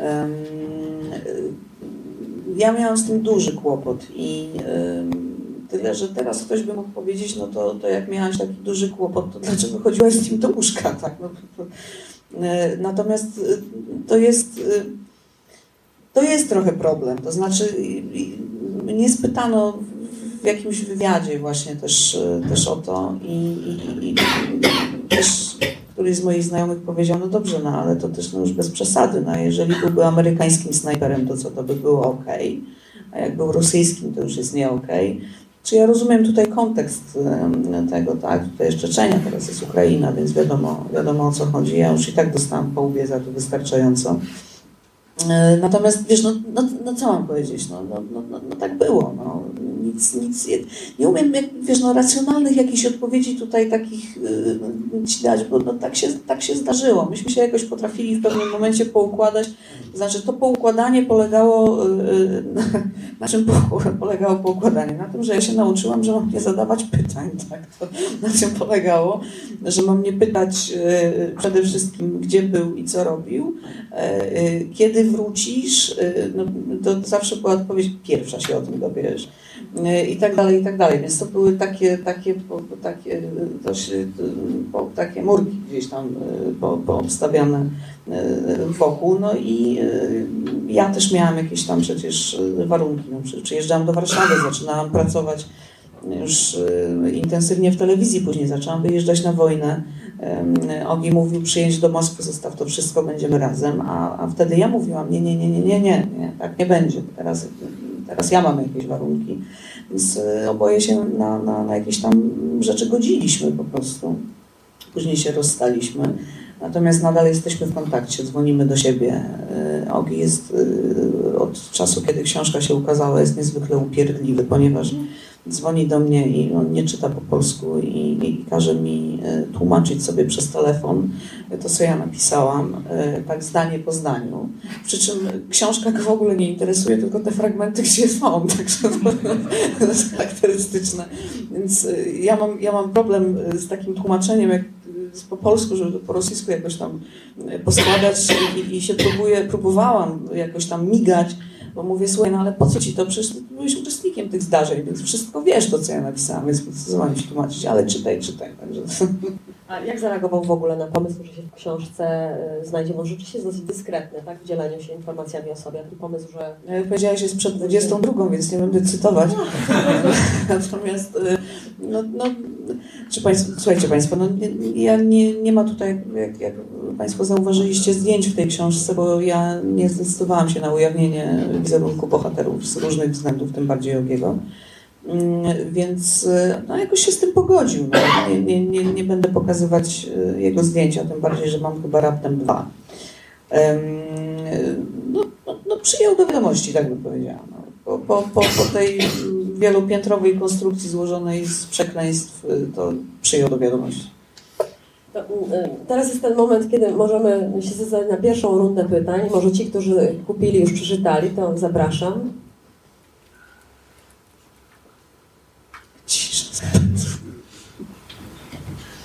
Y, ja miałam z tym duży kłopot i em, tyle, że teraz ktoś by mógł powiedzieć, no to, to jak miałaś taki duży kłopot, to dlaczego chodziłaś z nim do łóżka, tak? No, to, E, Natomiast e, to jest, e, to jest trochę problem. To znaczy, mnie spytano w jakimś wywiadzie właśnie też, też o to i, i, i też któryś z moich znajomych powiedział, no dobrze, no ale to też no już bez przesady, no jeżeli byłby amerykańskim snajperem, to co, to by było ok, a jak był rosyjskim, to już jest nie ok. Czy ja rozumiem tutaj kontekst tego, tak? Tutaj jest Czeczenia, teraz jest Ukraina, więc wiadomo, wiadomo o co chodzi. Ja już i tak dostałam po łbie za to wystarczająco. E, Natomiast wiesz, no, no, no co mam powiedzieć? No, no, no, no, no tak było. No. Nic, nic, nie umiem, jak, wiesz, no, racjonalnych jakichś odpowiedzi tutaj takich y, ci dać, bo no, tak, się, tak się zdarzyło. Myśmy się jakoś potrafili w pewnym momencie poukładać. Znaczy, to poukładanie polegało, y, y, na czym po- polegało poukładanie? Na tym, że ja się nauczyłam, że mam nie zadawać pytań. Tak? To na czym polegało? Że mam nie pytać y, przede wszystkim, gdzie był i co robił. E, y, Kiedy wrócisz, no, to zawsze była odpowiedź, pierwsza się o tym dowiesz. Y, I tak dalej, i tak dalej. Więc to były takie, takie, takie, się, y, po, takie murki gdzieś tam po, poobstawiane wokół. No i ja też miałam jakieś tam przecież warunki. No, przy- przyjeżdżałam do Warszawy, zaczynałam pracować już intensywnie w telewizji, później zaczęłam wyjeżdżać na wojnę. Ogi mówił, przyjedź do Moskwy, zostaw to wszystko, będziemy razem, a, a wtedy ja mówiłam, nie, nie, nie, nie, nie, nie, nie tak nie będzie, teraz, teraz ja mam jakieś warunki. Więc y, oboje się na, na, na jakieś tam rzeczy godziliśmy po prostu. Później się rozstaliśmy, natomiast nadal jesteśmy w kontakcie, dzwonimy do siebie. Y, Ogi jest y, od czasu, kiedy książka się ukazała, jest niezwykle upierdliwy, ponieważ dzwoni do mnie i on nie czyta po polsku i, i każe mi e, tłumaczyć sobie przez telefon to, co ja napisałam, e, tak zdanie po zdaniu. Przy czym książka go w ogóle nie interesuje, tylko te fragmenty, gdzie są, także to, jest charakterystyczne. Więc e, ja mam, ja mam problem z takim tłumaczeniem, jak po polsku, żeby po rosyjsku jakoś tam poskładać i, i się próbuję, próbowałam jakoś tam migać, bo mówię, słuchaj, no ale po co ci to? Przecież byłeś uczestnikiem tych zdarzeń, więc wszystko wiesz to, co ja napisałam, więc co mam ci tłumaczyć, ale czytaj, czytaj. Także A jak zareagował w ogóle na pomysł, że się w książce y, znajdzie? Bo rzeczywiście jest dosyć dyskretny, tak? W dzieleniu się informacjami o sobie. Taki pomysł, że No, jak powiedziałaś, jest przed 22, więc nie będę cytować. Natomiast, y, no, no, czy państwo, słuchajcie Państwo, no, nie, ja nie, nie ma tutaj, jak, jak Państwo zauważyliście, zdjęć w tej książce, bo ja nie zdecydowałam się na ujawnienie wizerunku bohaterów z różnych względów, tym bardziej Ogiego. Mm, Więc y, no, jakoś się z tym pogodził. No. Nie, nie, nie, nie będę pokazywać y, jego zdjęcia, tym bardziej, że mam chyba raptem dwa. No, no, no przyjął do wiadomości, tak bym powiedziała. No. Po, po, po, po tej wielopiętrowej konstrukcji złożonej z przekleństw, y, to przyjął do wiadomości. To, y, Teraz jest ten moment, kiedy możemy się zdecydać na pierwszą rundę pytań. Może ci, którzy kupili, już przeczytali, to zapraszam.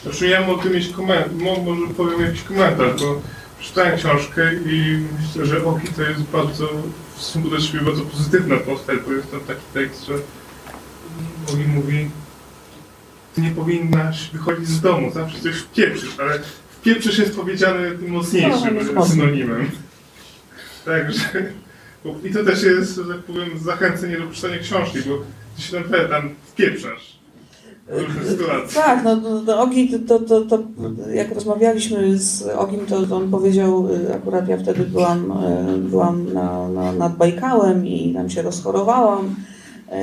Znaczy ja mogę mieć komentarz, może powiem jakiś komentarz, bo czytałem książkę i myślę, że Oki to jest bardzo, w stosunku do siebie bardzo pozytywna postać, bo jest tam taki tekst, że Ogi mówi ty nie powinnaś wychodzić z domu, zawsze coś wpieprzysz, ale wpieprzysz jest powiedziane tym No, mocniejszym jest mocno. synonimem. Także i to też jest, że tak powiem, zachęcenie do czytania książki, bo ty się naprawdę tam wpieprzasz. Tak, no, no, no Ogi, to, to, to, jak rozmawialiśmy z Ogim, to on powiedział, y, akurat ja wtedy byłam, y, byłam na, na, nad Bajkałem i tam się rozchorowałam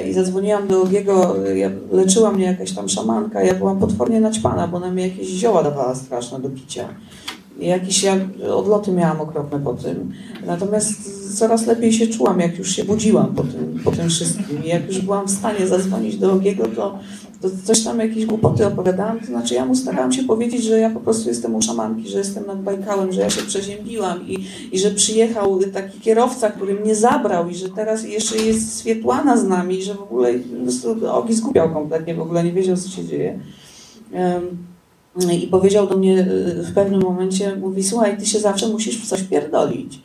i zadzwoniłam do Ogiego, y, ja, leczyła mnie jakaś tam szamanka, ja byłam potwornie naćpana, bo ona mi jakieś zioła dawała straszne do picia. Jakieś ja odloty miałam okropne po tym. Natomiast coraz lepiej się czułam, jak już się budziłam po tym, po tym wszystkim. Jak już byłam w stanie zadzwonić do Ogiego, to to coś tam jakieś głupoty opowiadałam, to znaczy ja mu starałam się powiedzieć, że ja po prostu jestem u szamanki, że jestem nad Bajkałem, że ja się przeziębiłam i, i że przyjechał taki kierowca, który mnie zabrał i że teraz jeszcze jest Swietłana z nami i że w ogóle po Ogi zgubiał kompletnie, w ogóle nie wiedział, co się dzieje. Em, I powiedział do mnie y, w pewnym momencie, mówi, słuchaj, ty się zawsze musisz w coś pierdolić.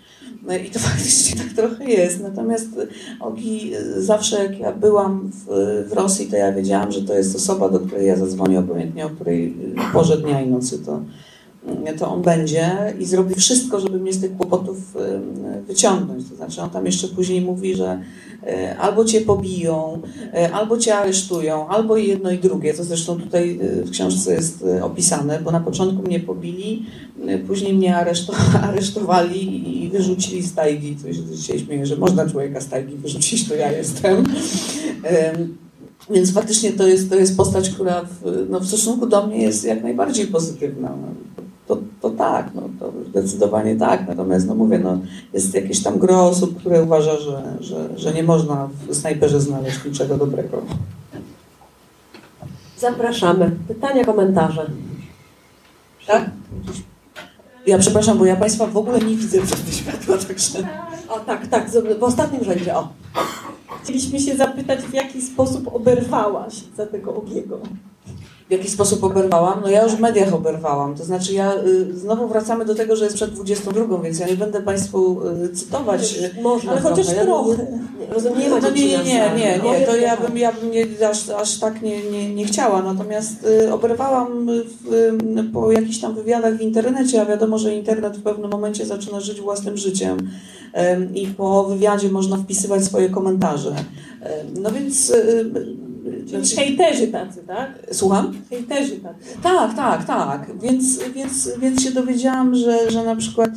No i to faktycznie tak trochę jest. Natomiast Ogi y, zawsze jak ja byłam w, w Rosji, to ja wiedziałam, że to jest osoba, do której ja zadzwonię obojętnie o której y, porze dnia i nocy to, to on będzie i zrobi wszystko, żeby mnie z tych kłopotów y, wyciągnąć. To znaczy on tam jeszcze później mówi, że y, albo cię pobiją, y, albo cię aresztują, albo jedno i drugie. To zresztą tutaj y, w książce jest y, opisane, bo na początku mnie pobili, y, później mnie areszto, aresztowali i wyrzucili z tajgi. To się dzisiaj śmieję, że można człowieka z tajgi wyrzucić, to ja jestem. Więc faktycznie to jest, to jest postać, która w, no, w stosunku do mnie jest jak najbardziej pozytywna. To, to tak, no, to zdecydowanie tak. Natomiast no mówię, no, jest jakieś tam gro osób, które uważa, że, że, że nie można w snajperze znaleźć niczego dobrego. Zapraszamy. Pytania, komentarze. Tak? Ja przepraszam, bo ja Państwa w ogóle nie widzę przed światła, także... O tak, tak, w ostatnim rzędzie. O. Chcieliśmy się zapytać, w jaki sposób oberwałaś za tego Ogiego. W jaki sposób oberwałam? No ja już w mediach oberwałam. To znaczy ja y, znowu wracamy do tego, że jest przed 22, więc ja nie będę Państwu y, cytować. y, Można Ale chociaż trochę. trochę. Nie, rozumiem, No nie, nie, nie, nie, nie, to ja bym, ja bym nie, aż, aż tak nie, nie, nie chciała, natomiast oberwałam w, po jakichś tam wywiadach w internecie, a wiadomo, że internet w pewnym momencie zaczyna żyć własnym życiem i po wywiadzie można wpisywać swoje komentarze. No więc... Czyli znaczy- hejterzy tacy, tak? Słucham? Hejterzy tacy. Tak, tak, tak. Więc, więc, więc się dowiedziałam, że, że na przykład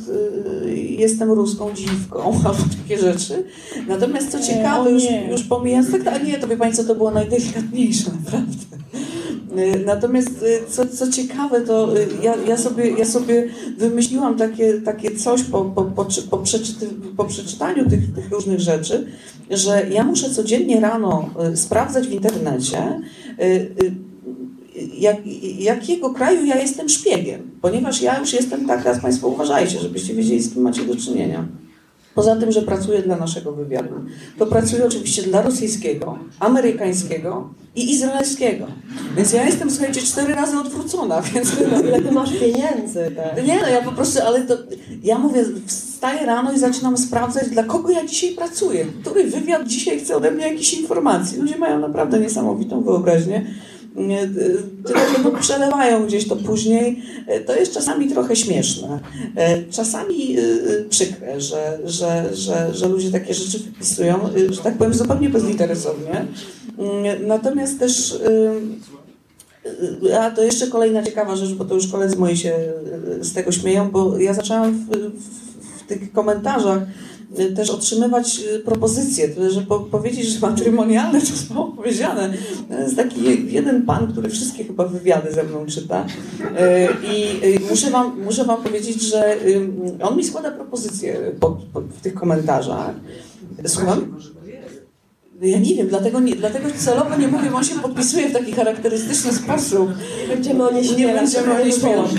y, jestem ruską dziwką albo takie rzeczy. Natomiast co Nie, ciekawe, już, już pomijając tak, a nie, to wie Pani co, to było najdelikatniejsze, naprawdę. Y, Natomiast y, co, co ciekawe, to y, ja, ja, sobie, ja sobie wymyśliłam takie, takie coś po, po, po, po, przeczyty, po przeczytaniu tych, tych różnych rzeczy, że ja muszę codziennie rano sprawdzać w internecie, jak, jakiego kraju ja jestem szpiegiem, ponieważ ja już jestem tak, teraz Państwo uważajcie, żebyście wiedzieli, z kim macie do czynienia. Poza tym, że pracuję dla naszego wywiadu, to pracuję oczywiście dla rosyjskiego, amerykańskiego i izraelskiego. Więc ja jestem, słuchajcie, cztery razy odwrócona, więc... Ile ty masz pieniędzy? Te? Nie, no ja po prostu, ale to, ja mówię, wstaję rano i zaczynam sprawdzać, dla kogo ja dzisiaj pracuję, który wywiad dzisiaj chce ode mnie jakieś informacji. Ludzie mają naprawdę niesamowitą wyobraźnię. Y, Tyle, że no, przelewają gdzieś to później. Y, To jest czasami trochę śmieszne. Y, Czasami przykre, że, że, że, że ludzie takie rzeczy wypisują, że tak powiem, zupełnie bezinteresownie. Y, Natomiast też A to jeszcze kolejna ciekawa rzecz, bo to już koledzy moi się z tego śmieją, bo ja zaczęłam w, w, w tych komentarzach też otrzymywać y, propozycje, tyle że po, powiedzieć, że matrymonialne to jest mało powiedziane. To jest taki jeden pan, który wszystkie chyba wywiady ze mną czyta Y, i y, muszę wam, muszę wam powiedzieć, że y, on mi składa propozycje pod, pod, w tych komentarzach. Słucham? Ja nie wiem, dlatego, nie, dlatego celowo nie mówię, on się podpisuje w taki charakterystyczny sposób. Nie będziemy o nie Nie śmielać. będziemy o nie śmielać.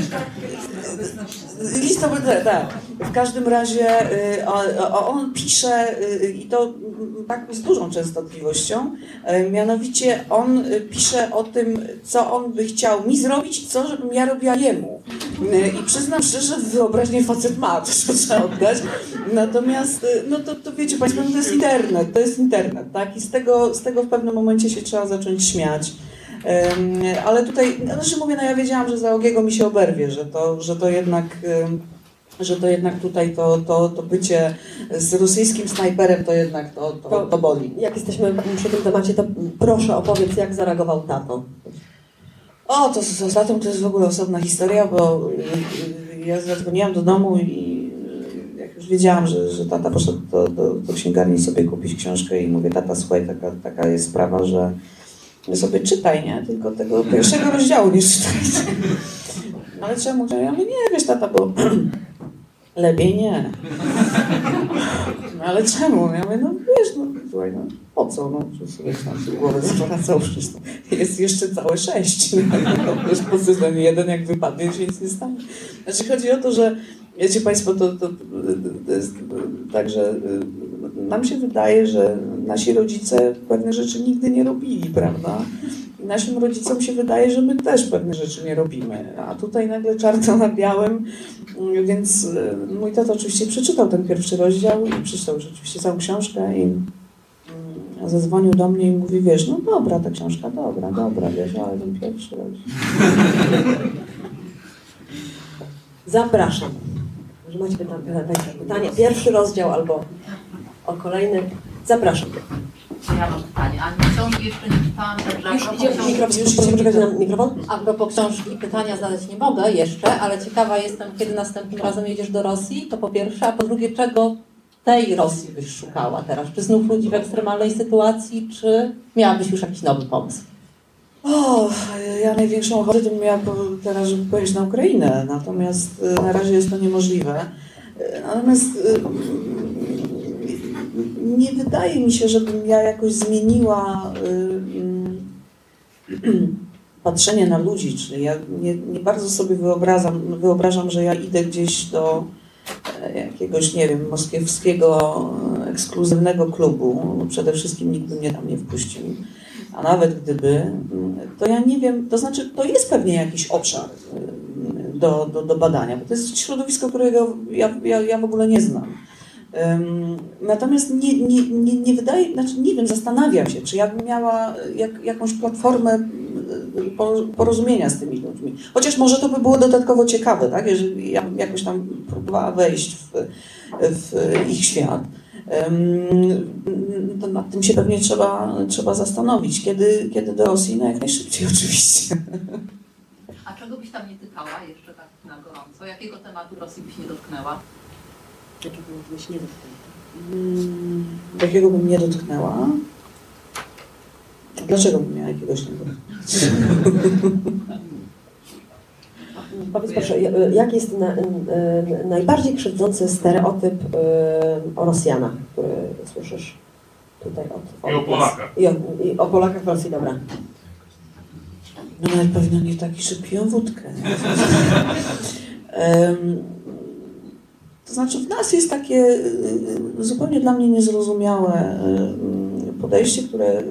Lista tak, tak. W każdym razie y, on pisze y, i to tak z dużą częstotliwością. y, Mianowicie on pisze o tym, co on by chciał mi zrobić i co żebym ja robiła jemu. I przyznam szczerze, wyobraźnię facet ma, to trzeba oddać. Natomiast, no to, to wiecie Państwo, no to jest internet, to jest internet, tak? I z tego, z tego w pewnym momencie się trzeba zacząć śmiać. Ale tutaj, znaczy mówię, no ja wiedziałam, że za Ogiego mi się oberwie, że to, że to jednak, że to jednak tutaj to, to, to bycie z rosyjskim snajperem to jednak to, to, to boli. Jak jesteśmy przy tym temacie, to proszę opowiedz, jak zareagował tato. O, to z z tatą to jest w ogóle osobna historia, bo y, y, ja zadzwoniłam do domu i y, jak już wiedziałam, że, że tata poszedł do, do, do księgarni sobie kupić książkę i mówię, tata, słuchaj, taka, taka jest sprawa, że sobie czytaj, nie? Tylko tego pierwszego rozdziału nie czytaj. No ale czemu? Ja mówię, nie, wiesz, tata, bo lepiej nie. No ale czemu? Ja mówię, no wiesz, no słuchaj, no po co? No, sobie tam sobie głowę zwracał, przecież to jest jeszcze całe sześć. No, wiesz, po co ten jeden, jak wypadnie, się nic nie stanie. Znaczy chodzi o to, że wiecie Państwo, to, to, to jest tak, że y, nam się wydaje, że nasi rodzice pewne rzeczy nigdy nie robili, prawda? I naszym rodzicom się wydaje, że my też pewne rzeczy nie robimy. A tutaj nagle czarno na białym, więc y, mój tata oczywiście przeczytał ten pierwszy rozdział i przeczytał rzeczywiście całą książkę i mm, zadzwonił do mnie i mówi, wiesz, no dobra, ta książka, dobra, dobra, wiesz, ale ten pierwszy rozdział. Zapraszam. Że macie pyta- pyta- pytanie, pierwszy rozdział albo o kolejny. Zapraszam. Ja mam pytanie. A książki jeszcze nie czytałam, także Już idzie książki- mikrofon, proszę poczekać na mikrofon. A propos książki pytania zadać nie mogę jeszcze, ale ciekawa jestem, kiedy następnym razem jedziesz do Rosji, to po pierwsze, a po drugie, czego tej Rosji byś szukała teraz? Czy znów ludzi w ekstremalnej sytuacji, czy miałabyś już jakiś nowy pomysł? O, ja największą ochotę bym miała teraz, żeby pojechać na Ukrainę, natomiast y, na razie jest to niemożliwe. Y, Natomiast y, nie wydaje mi się, żebym ja jakoś zmieniła y, mm, patrzenie na ludzi, czyli ja nie, nie bardzo sobie wyobrażam, wyobrażam, że ja idę gdzieś do e, jakiegoś, nie wiem, moskiewskiego ekskluzywnego klubu. No przede wszystkim nikt by mnie tam nie wpuścił. A nawet gdyby, mm, to ja nie wiem, to znaczy to jest pewnie jakiś obszar y, do, do, do badania, bo to jest środowisko, którego ja, ja, ja w ogóle nie znam. Natomiast nie, nie, nie, nie wydaje, znaczy nie wiem, zastanawiam się, czy ja bym miała jak, jakąś platformę po- porozumienia z tymi ludźmi. Chociaż może to by było dodatkowo ciekawe, tak? Jeżeli ja bym jakoś tam próbowała wejść w, w ich świat. To nad tym się pewnie trzeba, trzeba zastanowić. Kiedy, kiedy do Rosji? No jak najszybciej oczywiście. A czego byś tam nie tykała jeszcze tak na gorąco? Jakiego tematu Rosji byś nie dotknęła? Mm, Jakiego bym nie dotknęła? Dlaczego bym miała jakiegoś nie dotknąć? Powiedz proszę, jaki jest na, y, najbardziej krzywdzący stereotyp y, o Rosjanach, który słyszysz tutaj od, od I o? Polakach. I o, I o Polakach w Rosji, dobra. No ale pewno nie taki, że piją wódkę. Nie? To znaczy w nas jest takie y, zupełnie dla mnie niezrozumiałe y, podejście, które y,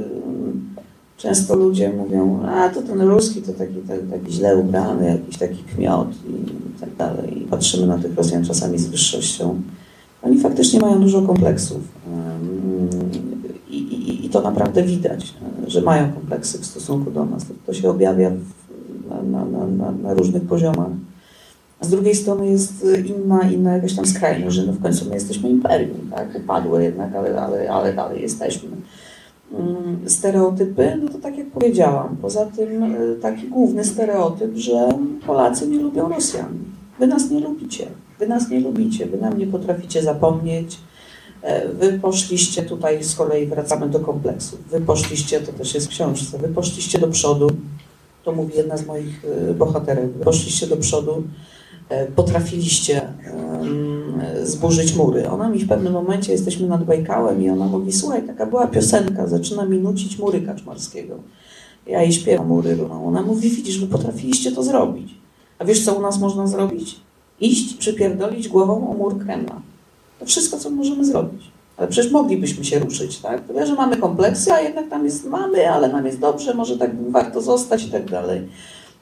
często ludzie mówią, a to ten ruski to taki, taki, taki źle ubrany, jakiś taki kmiot i tak dalej. I patrzymy na tych Rosjan czasami z wyższością. Oni faktycznie mają dużo kompleksów. I, i, I to naprawdę widać, że mają kompleksy w stosunku do nas. To, to się objawia w, na, na, na, na różnych poziomach. Z drugiej strony jest inna, inna jakaś tam skrajność, że no w końcu my jesteśmy imperium, tak? Upadłe jednak, ale, ale, ale dalej jesteśmy. Mm, Stereotypy, no to tak jak powiedziałam, poza tym y, taki główny stereotyp, że Polacy nie lubią Rosjan. Wy nas nie lubicie, wy nas nie lubicie, wy nam nie potraficie zapomnieć. E, Wy poszliście tutaj, z kolei wracamy do kompleksów. Wy poszliście, to też jest w książce, wy poszliście do przodu, to mówi jedna z moich y, bohaterek, wy poszliście do przodu, potrafiliście em, zburzyć mury. Ona mi w pewnym momencie, jesteśmy nad Bajkałem i ona mówi, słuchaj, taka była piosenka, zaczyna mi nucić mury Kaczmarskiego. Ja jej śpiewam mury runą. Ona mówi, widzisz, wy potrafiliście to zrobić. A wiesz, co u nas można zrobić? Iść, przypierdolić głową o mur Kremla. To wszystko, co możemy zrobić. Ale przecież moglibyśmy się ruszyć, tak? Wie, że mamy kompleksy, a jednak tam jest, mamy, ale nam jest dobrze, może tak warto zostać i tak dalej.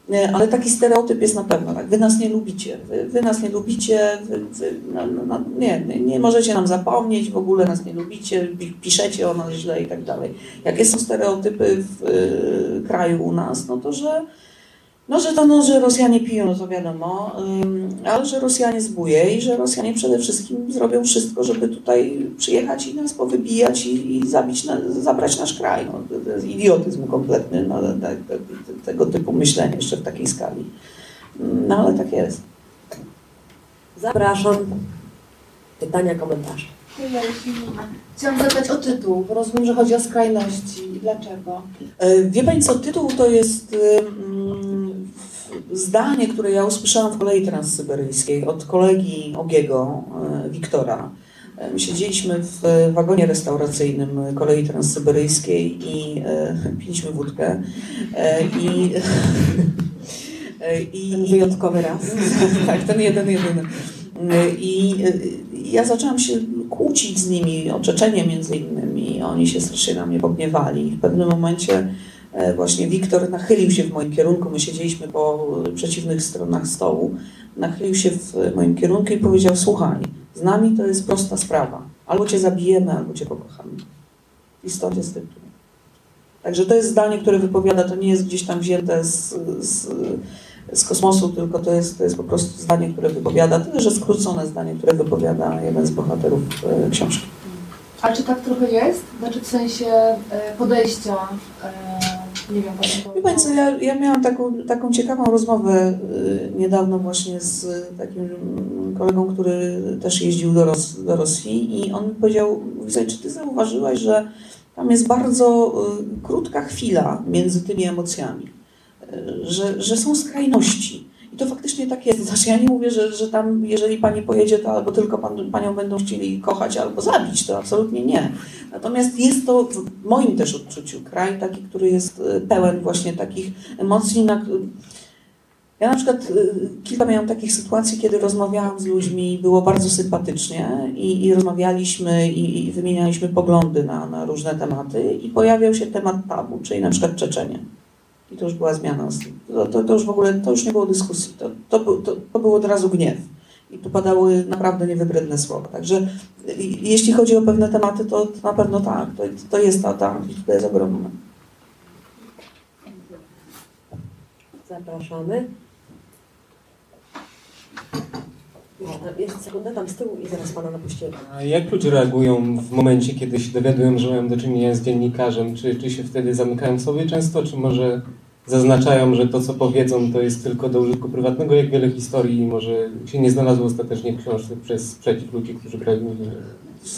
Nie, Ale taki stereotyp jest na pewno tak. Wy nas nie lubicie, wy, wy nas nie lubicie, wy, wy, no, no, no, nie, nie, możecie nam zapomnieć, w ogóle nas nie lubicie, pi- piszecie o nas źle i tak dalej. Jakie są stereotypy w y, kraju u nas? No to, że no, że to, no, że Rosjanie piją, no to wiadomo, ale że Rosjanie zbuje i że Rosjanie przede wszystkim zrobią wszystko, żeby tutaj przyjechać i nas powybijać i, i zabić, na, zabrać nasz kraj. No, to, to jest idiotyzm kompletny, no, ale tak, tak, tego typu myślenie jeszcze w takiej skali. No ale tak jest. Zapraszam. Pytania, komentarze. Ja. Chciałam zapytać o tytuł, bo rozumiem, że chodzi o skrajności. Dlaczego? E, Wie Pani co, tytuł to jest mm, zdanie, które ja usłyszałam w kolei transsyberyjskiej od kolegi Ogiego, e, Wiktora. E, My siedzieliśmy w wagonie restauracyjnym kolei transsyberyjskiej i e, piliśmy wódkę. I, i, Ten wyjątkowy raz. tak, ten jeden, jedyny. I ja zaczęłam się kłócić z nimi o Czeczenie między innymi. Oni się strasznie na mnie pogniewali. W pewnym momencie właśnie Wiktor nachylił się w moim kierunku. My siedzieliśmy po przeciwnych stronach stołu. Nachylił się w moim kierunku i powiedział, słuchaj, z nami to jest prosta sprawa. Albo cię zabijemy, albo cię pokochamy. I stąd jest tytuł. Także to jest zdanie, które wypowiada, to nie jest gdzieś tam wzięte z, z, z kosmosu, tylko to jest, to jest po prostu zdanie, które wypowiada, tyle że skrócone zdanie, które wypowiada jeden z bohaterów e, książki. A czy tak trochę jest? Znaczy w sensie e, podejścia, e, nie wiem, Pani co, ja, ja miałam taką, taką ciekawą rozmowę y, niedawno właśnie z takim kolegą, który też jeździł do, Ros, do Rosji i on powiedział, "Słuchaj, czy ty zauważyłaś, że tam jest bardzo y, krótka chwila między tymi emocjami, y, że, że są skrajności. To faktycznie tak jest. Znaczy ja nie mówię, że, że tam jeżeli pani pojedzie, to albo tylko pan, panią będą chcieli kochać, albo zabić, to absolutnie nie. Natomiast jest to w moim też odczuciu kraj taki, który jest e, pełen właśnie takich emocji. Na... Ja na przykład e, kilka miałam takich sytuacji, kiedy rozmawiałam z ludźmi, było bardzo sympatycznie i, i rozmawialiśmy i, i wymienialiśmy poglądy na, na różne tematy i pojawiał się temat tabu, czyli na przykład Czeczenie. I to już była zmiana. To, to, to już w ogóle, to już nie było dyskusji. To, to, był- to, to był od razu gniew. I tu padały naprawdę niewybredne słowa. Także i- jeśli chodzi o pewne tematy, to, to na pewno tak. To, to jest ta, ta amplituda jest ogromna. Zapraszamy. Można, jest sekundę tam z tyłu i zaraz pana napuścimy. A jak ludzie reagują w momencie, kiedy się dowiadują, że mają do czynienia z dziennikarzem? Czy, czy się wtedy zamykają w sobie często, czy może zaznaczają, że to, co powiedzą, to jest tylko do użytku prywatnego, jak wiele historii może się nie znalazło ostatecznie w książce przez przeciw ludzi, którzy brali?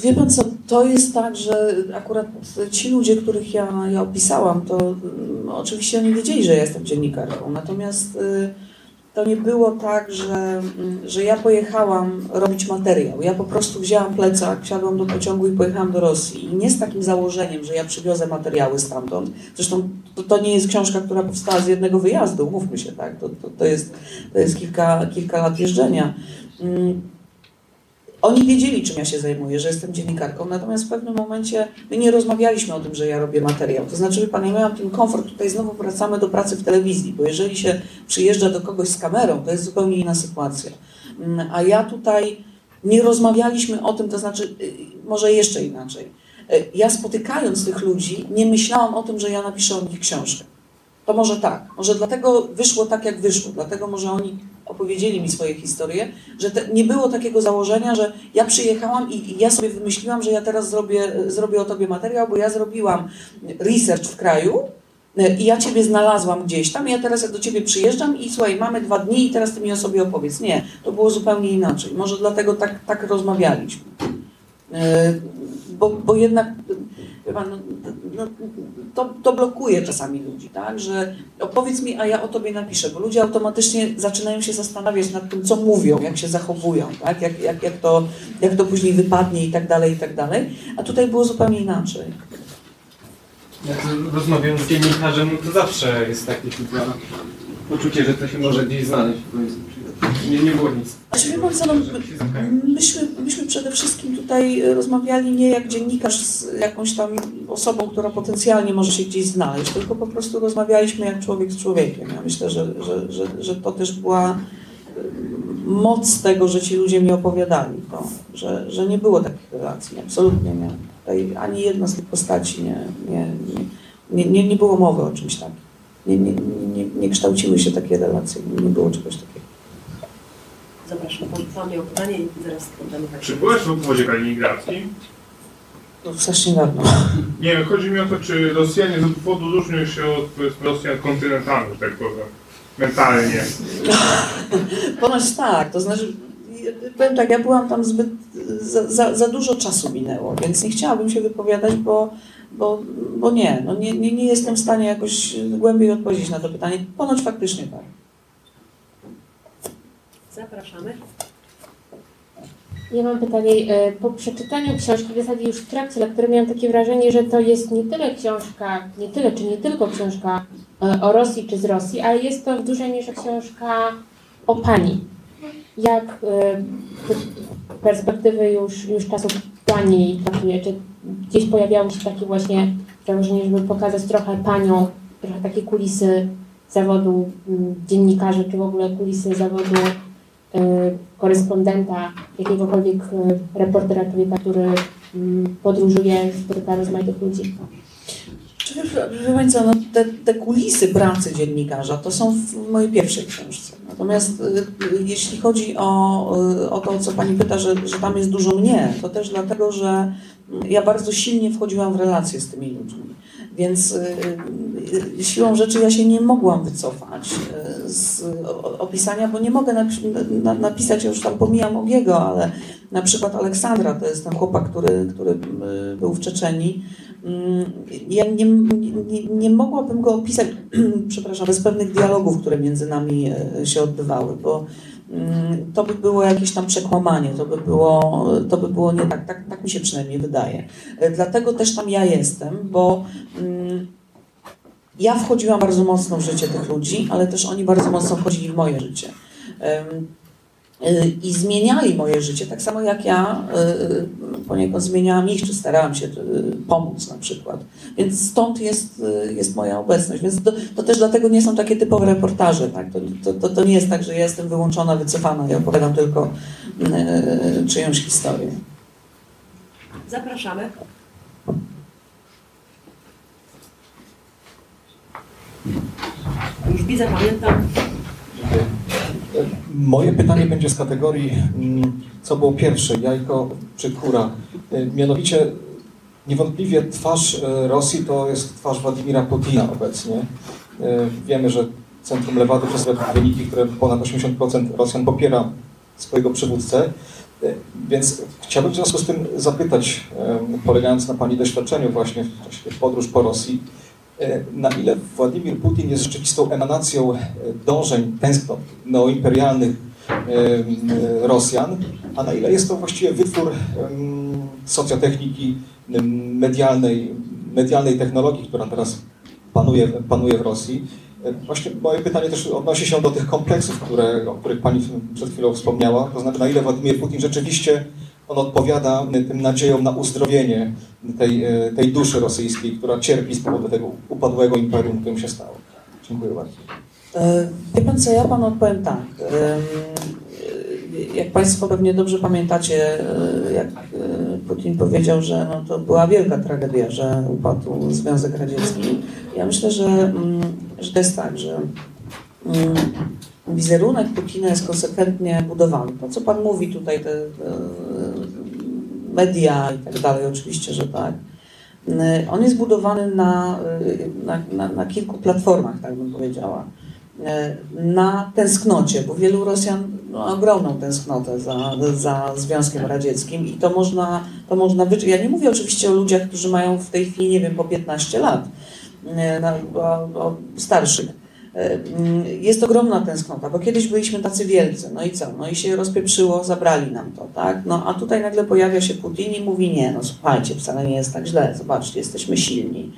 Wie pan co, to jest tak, że akurat ci ludzie, których ja, ja opisałam, to mm, oczywiście oni wiedzieli, że ja jestem dziennikarką. Natomiast y, to nie było tak, że, mm, że ja pojechałam robić materiał. Ja po prostu wzięłam plecak, wsiadłam do pociągu i pojechałam do Rosji. I nie z takim założeniem, że ja przywiozę materiały stamtąd. Zresztą to, to nie jest książka, która powstała z jednego wyjazdu, mówmy się, tak? To, to, to, jest, to jest kilka, kilka lat jeżdżenia. Oni wiedzieli, czym ja się zajmuję, że jestem dziennikarką, natomiast w pewnym momencie my nie rozmawialiśmy o tym, że ja robię materiał. To znaczy, pan, ja miałam ten komfort, tutaj znowu wracamy do pracy w telewizji, bo jeżeli się przyjeżdża do kogoś z kamerą, to jest zupełnie inna sytuacja. Mm, A ja tutaj nie rozmawialiśmy o tym, to znaczy, y, może jeszcze inaczej. Y, Ja spotykając tych ludzi, nie myślałam o tym, że ja napiszę o nich książkę. To może tak. Może dlatego wyszło tak, jak wyszło. Dlatego może oni opowiedzieli mi swoje historie, że te, nie było takiego założenia, że ja przyjechałam i, i ja sobie wymyśliłam, że ja teraz zrobię, zrobię o tobie materiał, bo ja zrobiłam research w kraju e, i ja ciebie znalazłam gdzieś tam i ja teraz do ciebie przyjeżdżam i słuchaj, mamy dwa dni i teraz ty mi o sobie opowiedz. Nie, to było zupełnie inaczej. Może dlatego tak, tak rozmawialiśmy. E, Bo, bo jednak, pan, no, no, to, to blokuje czasami ludzi, tak? Że opowiedz mi, a ja o tobie napiszę, bo ludzie automatycznie zaczynają się zastanawiać nad tym, co mówią, jak się zachowują, tak? Jak, jak, jak, to, jak to później wypadnie i tak dalej, i tak dalej. A tutaj było zupełnie inaczej. Jak rozmawiam z dziennikarzem, to zawsze jest takie poczucie, że to się może gdzieś znaleźć. Nie, nie było nic. Znaczy, wie no, myśmy, myśmy przede wszystkim tutaj rozmawiali nie jak dziennikarz z jakąś tam osobą, która potencjalnie może się gdzieś znaleźć, tylko po prostu rozmawialiśmy jak człowiek z człowiekiem. Ja myślę, że, że, że, że to też była y, moc tego, że ci ludzie mi opowiadali to, że, że nie było takich relacji, absolutnie nie. Tutaj ani jedna z tych postaci nie, nie, nie, nie, nie było mowy o czymś takim. Nie, nie, nie, nie kształciły się takie relacje, nie było czegoś takiego. Zapraszam, pan, pan miał pytanie i zaraz poddamy tak. Czy byłeś w obwodzie kaliningradzkim? No, strasznie dawno. Nie wiem, chodzi mi o to, czy Rosjanie z obwodu różnią się od powiedzmy, Rosjan kontynentalnych, tak powiem, mentalnie. Ponoć tak, to znaczy, powiem tak, ja byłam tam zbyt, za, za, za dużo czasu minęło, więc nie chciałabym się wypowiadać, bo, bo, bo nie, no nie, nie, nie jestem w stanie jakoś głębiej odpowiedzieć na to pytanie. Ponoć faktycznie tak. Zapraszamy. Ja mam pytanie. e, Po przeczytaniu książki, w zasadzie już w trakcie lektury, miałam takie wrażenie, że to jest nie tyle książka, nie tyle czy nie tylko książka e, o Rosji czy z Rosji, ale jest to w dużej mierze książka o pani. Jak e, z perspektywy już, już czasów pani traktuje, czy gdzieś pojawiało się takie właśnie założenie, żeby pokazać trochę panią, trochę takie kulisy zawodu mm, dziennikarza, czy w ogóle kulisy zawodu korespondenta, jakiegokolwiek y, reportera, człowieka, który mm, podróżuje, spotyka rozmaitych ludzi. Czy wie, Pani no te, te kulisy pracy dziennikarza to są w mojej pierwszej książce. Natomiast y, y, jeśli chodzi o, y, o to, co Pani pyta, że, że tam jest dużo mnie, to też dlatego, że ja bardzo silnie wchodziłam w relacje z tymi ludźmi. Więc y, y, siłą rzeczy ja się nie mogłam wycofać y, z opisania, bo nie mogę napi- na, napisać, już tam pomijam Ogiego, ale na przykład Aleksandra, to jest ten chłopak, który, który był w Czeczenii. Mm, Ja nie, nie, nie mogłabym go opisać, przepraszam, bez pewnych dialogów, które między nami się odbywały, bo to by było jakieś tam przekłamanie, to by było, to by było nie tak, tak, tak mi się przynajmniej wydaje. E, Dlatego też tam ja jestem, bo mm, ja wchodziłam bardzo mocno w życie tych ludzi, ale też oni bardzo mocno wchodzili w moje życie. Y, I zmieniali moje życie, tak samo jak ja y, poniekąd zmieniałam ich, czy starałam się y, pomóc na przykład. Więc stąd jest, y, jest moja obecność. Więc to, to też dlatego nie są takie typowe reportaże. Tak? To, to, to, to nie jest tak, że ja jestem wyłączona, wycofana i opowiadam tylko y, czyjąś historię. Zapraszamy. Już widzę, pamiętam. Moje pytanie będzie z kategorii, mm, co było pierwsze, jajko czy kura. Y, Mianowicie, niewątpliwie twarz y, Rosji to jest twarz Władimira Putina obecnie. Y, Wiemy, że Centrum Lewady przedstawia wyniki, które ponad 80% Rosjan popiera swojego przywódcę. Y, Więc chciałbym w związku z tym zapytać, polegając na Pani doświadczeniu właśnie w czasie podróż po Rosji, E, na ile Władimir Putin jest rzeczywistą emanacją e, dążeń, tęsknot neoimperialnych e, e, Rosjan, a na ile jest to właściwie wytwór socjotechniki medialnej, medialnej technologii, która teraz panuje, panuje w Rosji. E, Właśnie moje pytanie też odnosi się do tych kompleksów, które, o których Pani przed chwilą wspomniała, to znaczy na ile Władimir Putin rzeczywiście on odpowiada tym nadziejom na uzdrowienie tej, e, tej duszy rosyjskiej, która cierpi z powodu tego upadłego imperium, którym się stało. Dziękuję bardzo. E, Wie pan co, ja panu odpowiem tak. E, Jak państwo pewnie dobrze pamiętacie, jak Putin powiedział, że no to była wielka tragedia, że upadł Związek Radziecki. Ja myślę, że, mm, że to jest tak, że mm, wizerunek Putina jest konsekwentnie budowany. To, co pan mówi tutaj, te media i tak dalej, oczywiście, że tak. Y, On jest budowany na, y, na, na, na kilku platformach, tak bym powiedziała. Y, Na tęsknocie, bo wielu Rosjan no, ogromną tęsknotę za, za Związkiem Radzieckim i to można, to można wyczuć. Ja nie mówię oczywiście o ludziach, którzy mają w tej chwili, nie wiem, po 15 lat, na, o, o starszych. E, Jest ogromna tęsknota, bo kiedyś byliśmy tacy wielcy, no i co? No i się rozpieprzyło, zabrali nam to, tak? No a tutaj nagle pojawia się Putin i mówi nie, no słuchajcie, wcale nie jest tak źle, zobaczcie, jesteśmy silni.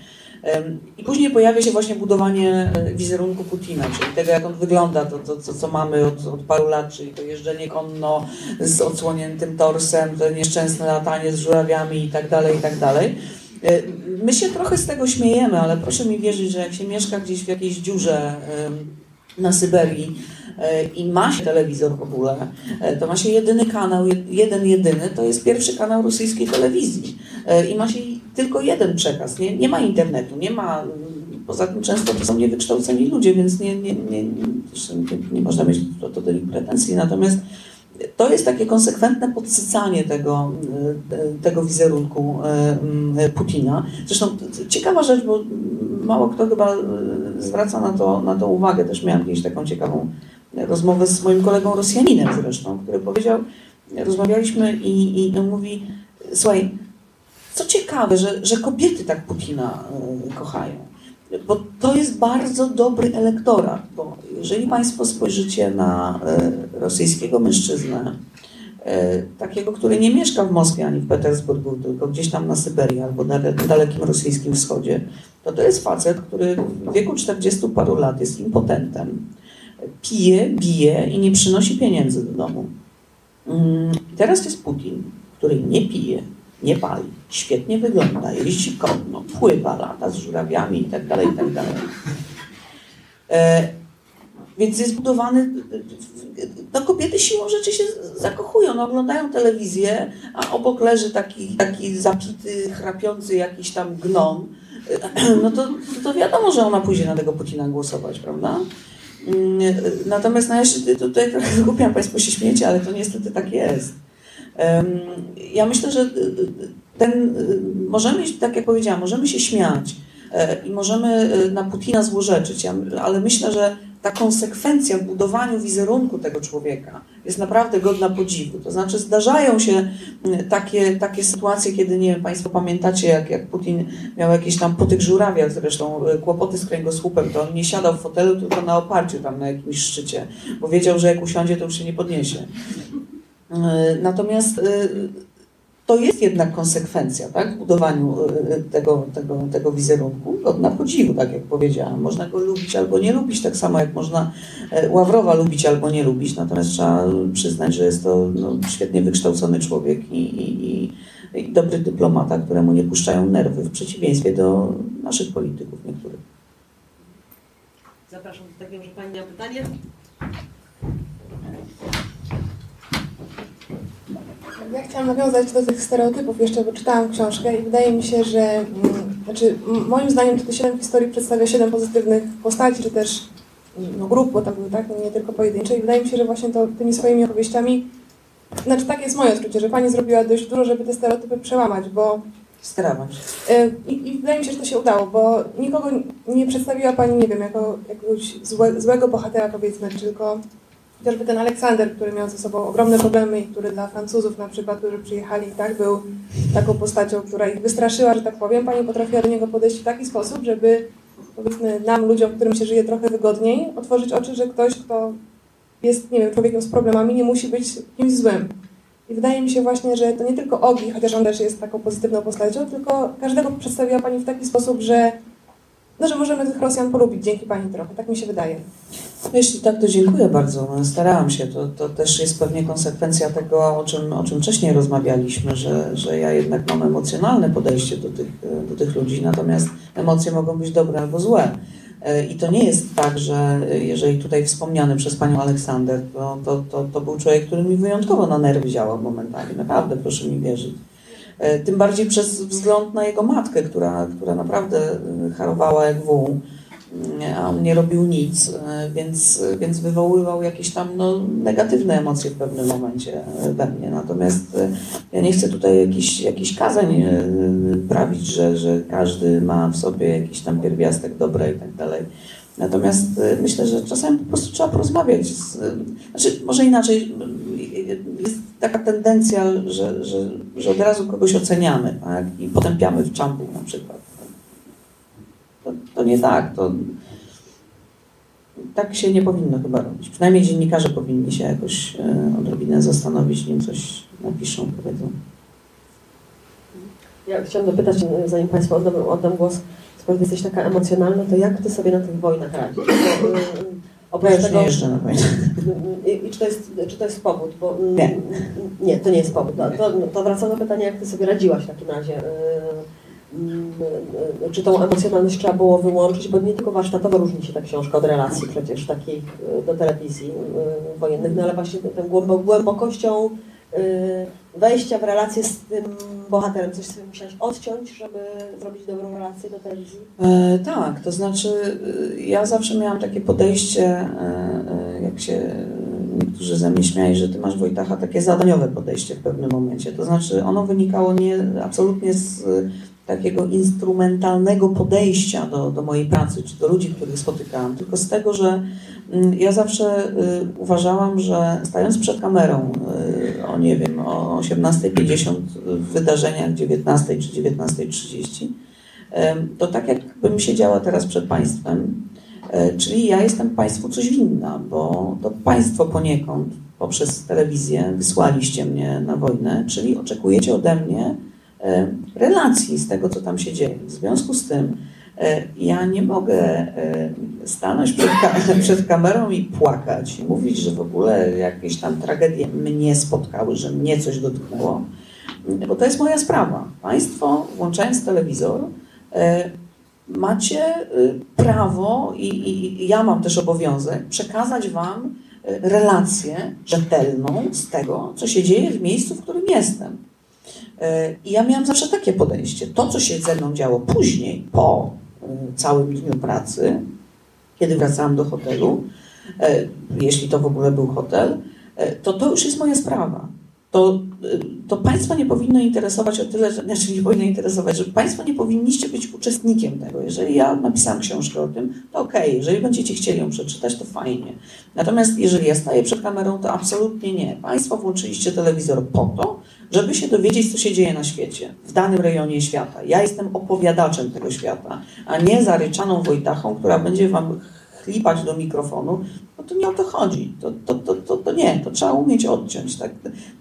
I później pojawia się właśnie budowanie e, wizerunku Putina, czyli tego, jak on wygląda, to, to, to co mamy od, od paru lat, czyli to jeżdżenie konno z odsłoniętym torsem, to nieszczęsne latanie z żurawiami i tak dalej, i tak dalej. E, My się trochę z tego śmiejemy, ale proszę mi wierzyć, że jak się mieszka gdzieś w jakiejś dziurze na Syberii e, i ma się telewizor w ogóle, e, to ma się jedyny kanał, jed- jeden jedyny, to jest pierwszy kanał rosyjskiej telewizji. I ma się tylko jeden przekaz, nie, nie ma internetu, nie ma, poza tym często to są niewykształceni ludzie, więc nie, nie, nie, nie, nie, można mieć do, do pretensji, natomiast to jest takie konsekwentne podsycanie tego, e, tego wizerunku e, Putina. Zresztą ciekawa rzecz, bo mało kto chyba e, zwraca na to, na to uwagę. Też miałam kiedyś taką ciekawą rozmowę z moim kolegą Rosjaninem zresztą, który powiedział, rozmawialiśmy i, i on mówi, słuchaj, co ciekawe, że, że kobiety tak Putina kochają. Bo to jest bardzo dobry elektorat, bo jeżeli Państwo spojrzycie na e, rosyjskiego mężczyznę, e, takiego, który nie mieszka w Moskwie ani w Petersburgu, tylko gdzieś tam na Syberii albo na dalekim rosyjskim wschodzie, to to jest facet, który w wieku 40 paru lat jest impotentem, pije, bije i nie przynosi pieniędzy do domu. Mm, Teraz jest Putin, który nie pije, nie pali, świetnie wygląda, jeździ konno, pływa, lata z żurawiami i tak dalej, i tak. E, Więc jest budowany, no kobiety siłą rzeczy się zakochują, no, oglądają telewizję, a obok leży taki, taki zapity, chrapiący jakiś tam gnom, E, no to, to wiadomo, że ona pójdzie na tego Putina głosować, prawda? Mm, Natomiast no ja się tutaj trochę zgubiam, Państwo się śmiecie, ale to niestety tak jest. Ja myślę, że ten, możemy, tak jak powiedziałam, możemy się śmiać e, i możemy e, na Putina złorzeczyć, ale myślę, że ta konsekwencja w budowaniu wizerunku tego człowieka jest naprawdę godna podziwu. To znaczy zdarzają się takie, takie sytuacje, kiedy, nie wiem, Państwo pamiętacie, jak, jak Putin miał jakieś tam po tych żurawiach zresztą e, kłopoty z kręgosłupem, to on nie siadał w fotelu, tylko na oparciu tam na jakimś szczycie, bo wiedział, że jak usiądzie, to już się nie podniesie. E, Natomiast e, to jest jednak konsekwencja tak, w budowaniu e, tego, tego, tego wizerunku. Godna podziwu, tak jak powiedziałam. Można go lubić albo nie lubić, tak samo jak można Ławrowa lubić albo nie lubić. Natomiast trzeba przyznać, że jest to no, świetnie wykształcony człowiek i, i, i, i dobry dyplomata, któremu nie puszczają nerwy, w przeciwieństwie do naszych polityków niektórych. Zapraszam do takiego, że Pani ma pytanie. Ja chciałam nawiązać do tych stereotypów jeszcze, bo czytałam książkę i wydaje mi się, że mm, znaczy, moim zdaniem to siedem historii przedstawia siedem pozytywnych postaci, czy też mm, no, grup, bo tam były tak, nie tylko pojedyncze i wydaje mi się, że właśnie to tymi swoimi opowieściami, znaczy takie jest moje odczucie, że Pani zrobiła dość dużo, żeby te stereotypy przełamać, bo Staram się. y, i, i wydaje mi się, że to się udało, bo nikogo nie przedstawiła Pani, nie wiem, jako jakiegoś złe, złego bohatera powiedzmy, tylko chociażby ten Aleksander, który miał ze sobą ogromne problemy i który dla Francuzów na przykład, którzy przyjechali, tak, był taką postacią, która ich wystraszyła, że tak powiem. Pani potrafiła do niego podejść w taki sposób, żeby powiedzmy nam, ludziom, którym się żyje trochę wygodniej, otworzyć oczy, że ktoś, kto jest, nie wiem, człowiekiem z problemami, nie musi być kimś złym. I wydaje mi się właśnie, że to nie tylko Ogi, chociaż on też jest taką pozytywną postacią, tylko każdego przedstawiła Pani w taki sposób, że, no, że możemy tych Rosjan polubić dzięki Pani trochę. Tak mi się wydaje. Jeśli tak, to dziękuję bardzo. No, Starałam się. To, to też jest pewnie konsekwencja tego, o czym, o czym wcześniej rozmawialiśmy, że, że ja jednak mam emocjonalne podejście do tych, do tych ludzi, natomiast emocje mogą być dobre albo złe. E, I to nie jest tak, że jeżeli tutaj wspomniany przez panią Aleksander, to, to, to, to był człowiek, który mi wyjątkowo na nerwy działał momentami. Naprawdę, proszę mi wierzyć. E, Tym bardziej przez wzgląd na jego matkę, która, która naprawdę e, harowała jak wół a on nie robił nic, e, więc, więc wywoływał jakieś tam no, negatywne emocje w pewnym momencie we mnie. Natomiast ja nie chcę tutaj jakichś, jakichś kazań prawić, że, że każdy ma w sobie jakiś tam pierwiastek dobra i tak dalej. Natomiast myślę, że czasami po prostu trzeba porozmawiać. Z, znaczy, może inaczej, taka tendencja, że, że, że od razu kogoś oceniamy tak? i potępiamy w czambu na przykład. To to nie tak, to tak się nie powinno chyba robić. Przynajmniej dziennikarze powinni się jakoś e, odrobinę zastanowić, nim coś napiszą, powiedzą. Ja chciałam dopytać, zanim Państwu oddam, oddam głos, skoro jesteś taka emocjonalna, to jak Ty sobie na tych wojnach radzisz? Y, Ja oprócz tego, na wojnę. I, i czy, to jest, czy to jest powód? Bo, mm, Nie. Nie, to nie jest powód. To, to, to wracam do pytania, jak Ty sobie radziłaś w takim razie. Y, mm, y, Czy tą emocjonalność trzeba było wyłączyć? Bo nie tylko warsztatowo różni się ta książka od relacji przecież takich y, do telewizji y, wojennych, no ale właśnie tą głębo- głębokością y, wejścia w relację z tym bohaterem. Coś sobie musiałeś odciąć, żeby zrobić dobrą relację do telewizji? E, tak, to znaczy e, ja zawsze miałam takie podejście, e, e, jak się niektórzy ze mnie śmiali, że ty masz Wojtacha takie zadaniowe podejście w pewnym momencie. To znaczy ono wynikało nie absolutnie z takiego instrumentalnego podejścia do, do mojej pracy, czy do ludzi, których spotykałam, tylko z tego, że mm, ja zawsze y, uważałam, że stając przed kamerą y, o nie wiem, o 18.50 w wydarzeniach 19 czy 19.30, Em, to tak jakbym siedziała teraz przed Państwem, e, czyli ja jestem Państwu coś winna, bo to Państwo poniekąd poprzez telewizję wysłaliście mnie na wojnę, czyli oczekujecie ode mnie relacji z tego, co tam się dzieje. W związku z tym e, ja nie mogę e, stanąć przed, ka- przed kamerą i płakać i mówić, że w ogóle jakieś tam tragedie mnie spotkały, że mnie coś dotknęło, bo to jest moja sprawa. Państwo, włączając telewizor, e, macie prawo i, i, ja mam też obowiązek przekazać Wam relację rzetelną z tego, co się dzieje w miejscu, w którym jestem. I ja miałam zawsze takie podejście. To, co się ze mną działo później, po y, całym dniu pracy, kiedy wracałam do hotelu, y, jeśli to w ogóle był hotel, y, to to już jest moja sprawa. To, to Państwa nie powinno interesować o tyle, że, znaczy nie powinno interesować, że Państwo nie powinniście być uczestnikiem tego. Jeżeli ja napisałam książkę o tym, to okej, jeżeli będziecie chcieli ją przeczytać, to fajnie. Natomiast jeżeli ja staję przed kamerą, to absolutnie nie. Państwo włączyliście telewizor po to, żeby się dowiedzieć, co się dzieje na świecie, w danym rejonie świata. Ja jestem opowiadaczem tego świata, a nie zaryczaną Wojtachą, która będzie Wam chlipać do mikrofonu, no to nie o to chodzi. To, to, to, to, to nie, to trzeba umieć odciąć. Tak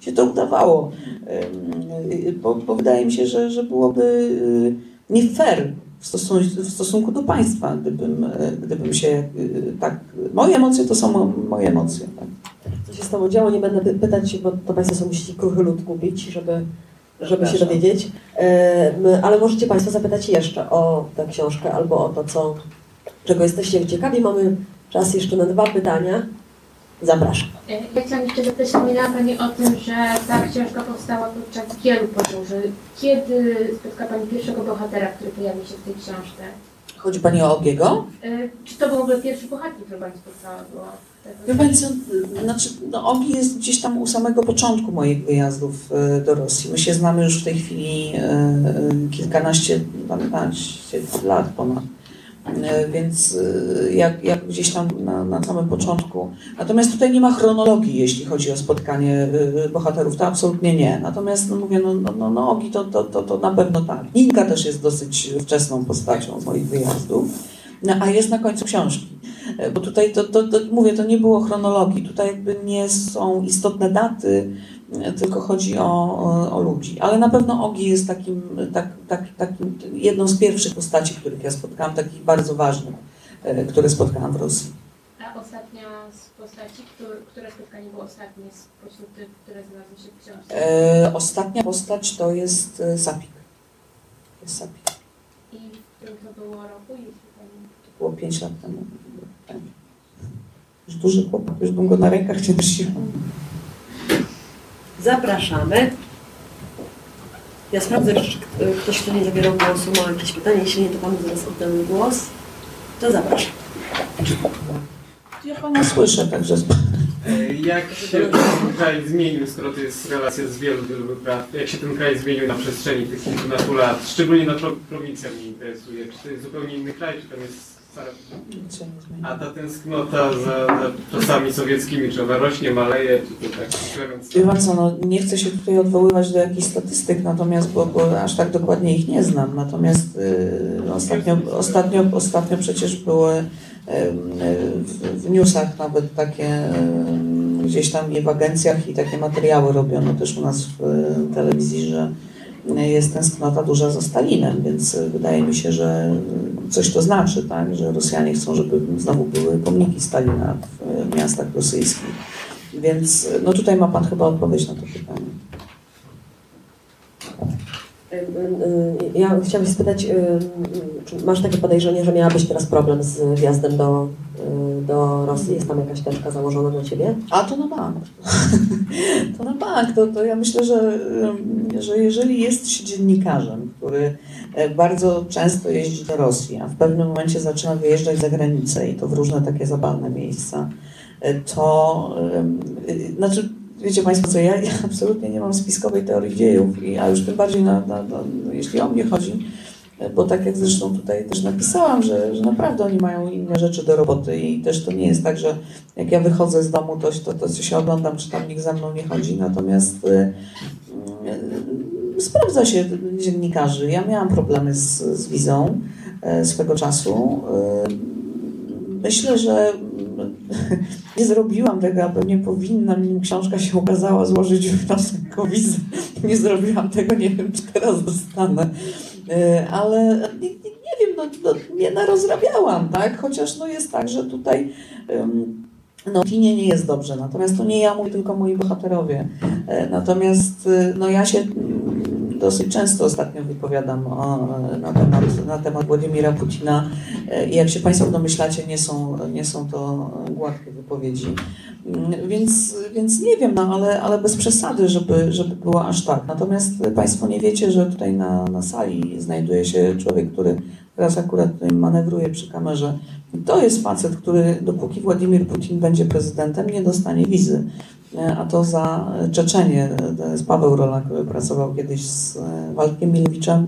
się to udawało. Bo, bo wydaje mi się, że, że byłoby y, nie fair w stosunku, w stosunku do państwa, gdybym, gdybym się y, tak... Moje emocje to są mo- moje emocje. Tak. Co się z Tobą działo? Nie będę py- pytać, bo to Państwo sobie musicie kruchy lud kupić, żeby, żeby się dowiedzieć. Ale możecie Państwo zapytać jeszcze o tę książkę albo o to, co, czego jesteście ciekawi. Mamy czas jeszcze na dwa pytania. Zapraszam. Ja chciałam jeszcze zapytać, wspominała Pani o tym, że ta książka powstała podczas wielu podróży. Kiedy spotka Pani pierwszego bohatera, który pojawi się w tej książce? Chodzi Pani o Ogiego? Y, Czy to był w ogóle pierwszy bohater, który Pani spotkała? Wie Pani co, znaczy, no, Ogi jest gdzieś tam u samego początku moich wyjazdów e, do Rosji. My się znamy już w tej chwili e, e, kilkanaście, kilkanaście lat ponad. E, Więc e, jak, jak gdzieś tam na, na samym początku. Natomiast tutaj nie ma chronologii, jeśli chodzi o spotkanie e, bohaterów. To absolutnie nie. Natomiast no, mówię, no, no, no, no Ogi to, to, to, to na pewno tak. Ninka też jest dosyć wczesną postacią z moich wyjazdów. No, a jest na końcu książki. Bo tutaj to, to, to mówię, to nie było chronologii. Tutaj jakby nie są istotne daty, tylko chodzi o, o, ludzi. Ale na pewno Ogi jest takim, tak, tak, takim jedną z pierwszych postaci, których ja spotkałam, takich bardzo ważnych, e, które spotkałam w Rosji. A ostatnia z postaci, które, które spotkanie było ostatnie spośród tych, które znalazły się w książce? E, ostatnia postać to jest e, Sapik. Jest Sapik. I w którym to było roku? Jeśli Pani... To było 5 lat temu. Już duży chłopak, już bym go na rękach nie nosiła. Zapraszamy. Ja sprawdzę, czy ktoś, kto nie zabierał głosu, ma jakieś pytanie. Jeśli nie, to Panu zaraz oddam głos. To zapraszam. Ja Pana słyszę, także Jak się ten kraj zmienił, skoro to jest relacja z wielu, wielu wypraw, jak się ten kraj zmienił na przestrzeni tych kilkunastu lat, szczególnie na pro, prowincja mnie interesuje, czy to jest zupełnie inny kraj, czy tam jest A ta tęsknota za, za czasami sowieckimi, czy ona rośnie, maleje, czy to tak? Wie pan co, no, nie chcę się tutaj odwoływać do jakichś statystyk, natomiast, bo, bo aż tak dokładnie ich nie znam, natomiast y, ostatnio, ostatnio, ostatnio przecież były y, w, w newsach nawet takie y, gdzieś tam i w agencjach i takie materiały robiono też u nas w y, telewizji, że jest tęsknota duża za Stalinem, więc y, wydaje mi się, że coś to znaczy, tak, że Rosjanie chcą, żeby znowu były pomniki Stalina w y, miastach rosyjskich. Więc no tutaj ma Pan chyba odpowiedź na to pytanie. Y, y, Ja chciałam się spytać, y, czy masz takie podejrzenie, że miałabyś teraz problem z wjazdem do, y, do Rosji? Jest tam jakaś teczka założona na ciebie? A to na bank. to na bank. To, to ja myślę, że, że jeżeli jest się dziennikarzem, który e, bardzo często jeździ do Rosji, a w pewnym momencie zaczyna wyjeżdżać za granicę i to w różne takie zabawne miejsca, e, to y, znaczy Wiecie Państwo co, ja, ja absolutnie nie mam spiskowej teorii dziejów, i, a już tym bardziej na, na, na, jeśli o mnie chodzi, bo tak jak zresztą tutaj też napisałam, że, że naprawdę oni mają inne rzeczy do roboty i też to nie jest tak, że jak ja wychodzę z domu, to, to, to się oglądam, czy tam nikt ze mną nie chodzi, natomiast y, y, sprawdza się dziennikarzy. Ja miałam problemy z, z wizą y, swego czasu. Y, Myślę, że nie zrobiłam tego, a pewnie powinnam, nim książka się ukazała, złożyć wniosek o. Nie zrobiłam tego, nie wiem, czy teraz dostanę. Y, Ale nie, nie, nie wiem, no, no, nie narozrabiałam, tak? Chociaż no jest tak, że tutaj ym, no, nie jest dobrze. Natomiast to nie ja mówię, tylko moi bohaterowie. E, Natomiast y, no, ja się dosyć często ostatnio wypowiadam o, na, temat, na temat Władimira Putina E, i jak się Państwo domyślacie, nie są, nie są to gładkie wypowiedzi. Mm, Więc, więc nie wiem, no, ale, ale bez przesady, żeby, żeby było aż tak. Natomiast Państwo nie wiecie, że tutaj na, na sali znajduje się człowiek, który teraz akurat manewruje przy kamerze. To jest facet, który dopóki Władimir Putin będzie prezydentem, nie dostanie wizy. E, A to za Czeczenie. To jest Paweł Rola, który pracował kiedyś z e, Waldkiem Milewiczem.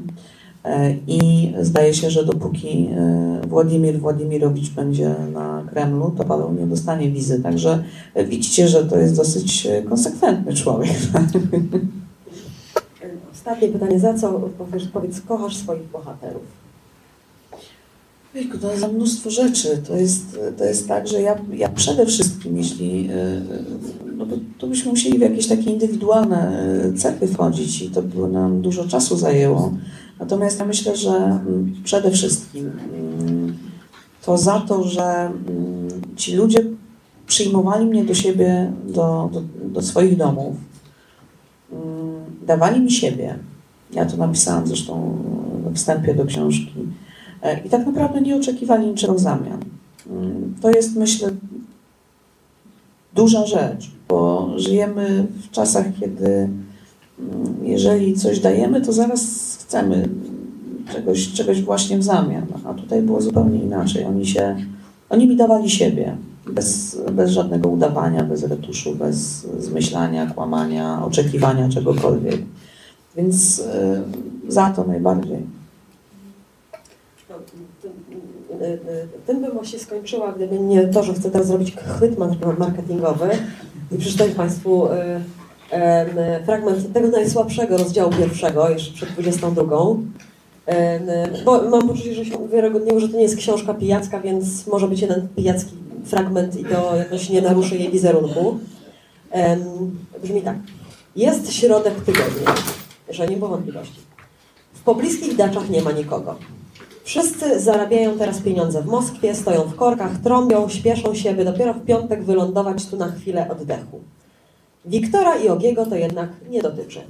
E, I zdaje się, że dopóki e, Władimir Władimirowicz będzie na Kremlu, to Paweł nie dostanie wizy. Także widzicie, że to jest dosyć e, konsekwentny człowiek. Ostatnie pytanie, za co powiesz, powiedz, kochasz swoich bohaterów? Ojku, to za mnóstwo rzeczy. To jest, to jest tak, że ja, ja przede wszystkim, jeśli, no to, to byśmy musieli w jakieś takie indywidualne cechy wchodzić i to by nam dużo czasu zajęło. Natomiast ja myślę, że mm, przede wszystkim mm, to za to, że mm, ci ludzie przyjmowali mnie do siebie, do, do, do swoich domów, dawali mi siebie. Ja to napisałam zresztą we wstępie do książki. E, I tak naprawdę nie oczekiwali niczego w zamian. To jest, myślę, duża rzecz, bo żyjemy w czasach, kiedy jeżeli coś dajemy, to zaraz chcemy czegoś, czegoś właśnie w zamian. A tutaj było zupełnie inaczej. Oni się, oni mi dawali siebie. Bez, bez żadnego udawania, bez retuszu, bez zmyślania, kłamania, oczekiwania czegokolwiek. Więc y, za to najbardziej. Tym- bym się skończyła, gdyby nie to, że chcę teraz zrobić chwyt mar- marketingowy i przeczytać Państwu em, fragment tego najsłabszego rozdziału pierwszego, jeszcze przed 22. Em, Bo mam poczucie, że się uwiarygodniło, że to nie jest książka pijacka, więc może być jeden pijacki fragment i to jakoś nie naruszy jej wizerunku. Brzmi tak. Jest środek tygodnia, że nie było wątpliwości. W pobliskich daczach nie ma nikogo. Wszyscy zarabiają teraz pieniądze w Moskwie, stoją w korkach, trąbią, śpieszą się, by dopiero w piątek wylądować tu na chwilę oddechu. Wiktora i Ogiego to jednak nie dotyczy.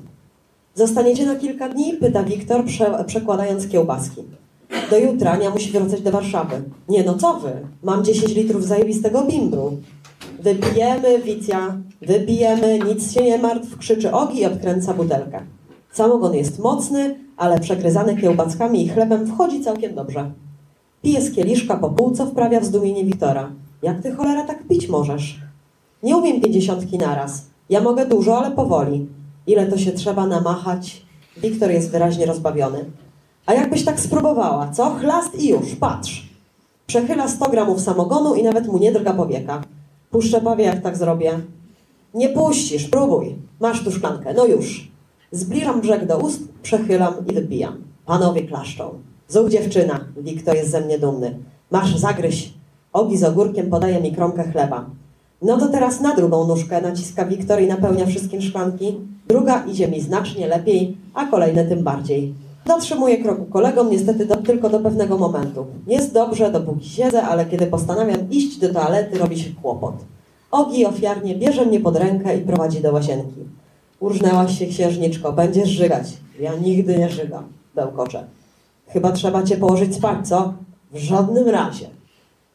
Zostaniecie na kilka dni? Pyta Wiktor, prze, przekładając kiełbaski. Do jutra nie musi wracać do Warszawy. Nie no co wy? Mam 10 litrów zajebistego bimbru. Wypijemy, Wicja, wypijemy, nic się nie martw, krzyczy Ogi i odkręca butelkę. Samogon jest mocny, ale przegryzany kiełbaskami i chlebem wchodzi całkiem dobrze. Pije z kieliszka po pół, co wprawia w zdumienie Wiktora. Jak ty cholera tak pić możesz? Nie umiem pięćdziesiątki naraz. Ja mogę dużo, ale powoli. Ile to się trzeba namachać? Wiktor jest wyraźnie rozbawiony. A jakbyś tak spróbowała, co? Chlast i już, patrz. Przechyla 100 gramów samogonu i nawet mu nie drga powieka. Puszczę pawie, jak tak zrobię. Nie puścisz, próbuj. Masz tu szklankę, no już. Zbliżam brzeg do ust, przechylam i wypijam. Panowie klaszczą. Zuch dziewczyna, Wiktor jest ze mnie dumny. Masz, zagryź. Ogi z ogórkiem podaje mi kromkę chleba. No to teraz na drugą nóżkę naciska Wiktor i napełnia wszystkim szklanki. Druga idzie mi znacznie lepiej, a kolejne tym bardziej. Dotrzymuję kroku kolegom niestety do, tylko do pewnego momentu. Jest dobrze, dopóki siedzę, ale kiedy postanawiam iść do toalety, robi się kłopot. Ogi ofiarnie bierze mnie pod rękę i prowadzi do łazienki. Urżnęłaś się, księżniczko, będziesz żygać. Ja nigdy nie żygam, bełkoczę. Chyba trzeba cię położyć spać, co? W żadnym razie.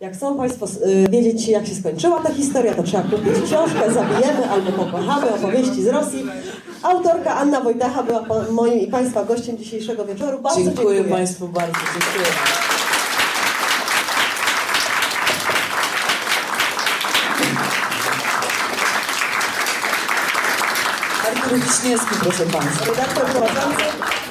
Jak chcą Państwo y, wiedzieć, jak się skończyła ta historia, to trzeba kupić książkę Zabijemy albo Pokochamy opowieści z Rosji. Autorka Anna Wojtecha była moim i Państwa gościem dzisiejszego wieczoru. Bardzo Dziękuję, dziękuję. Państwu bardzo. Dziękuję. Artur Wiśniewski, proszę Państwa. Redaktor prowadzący.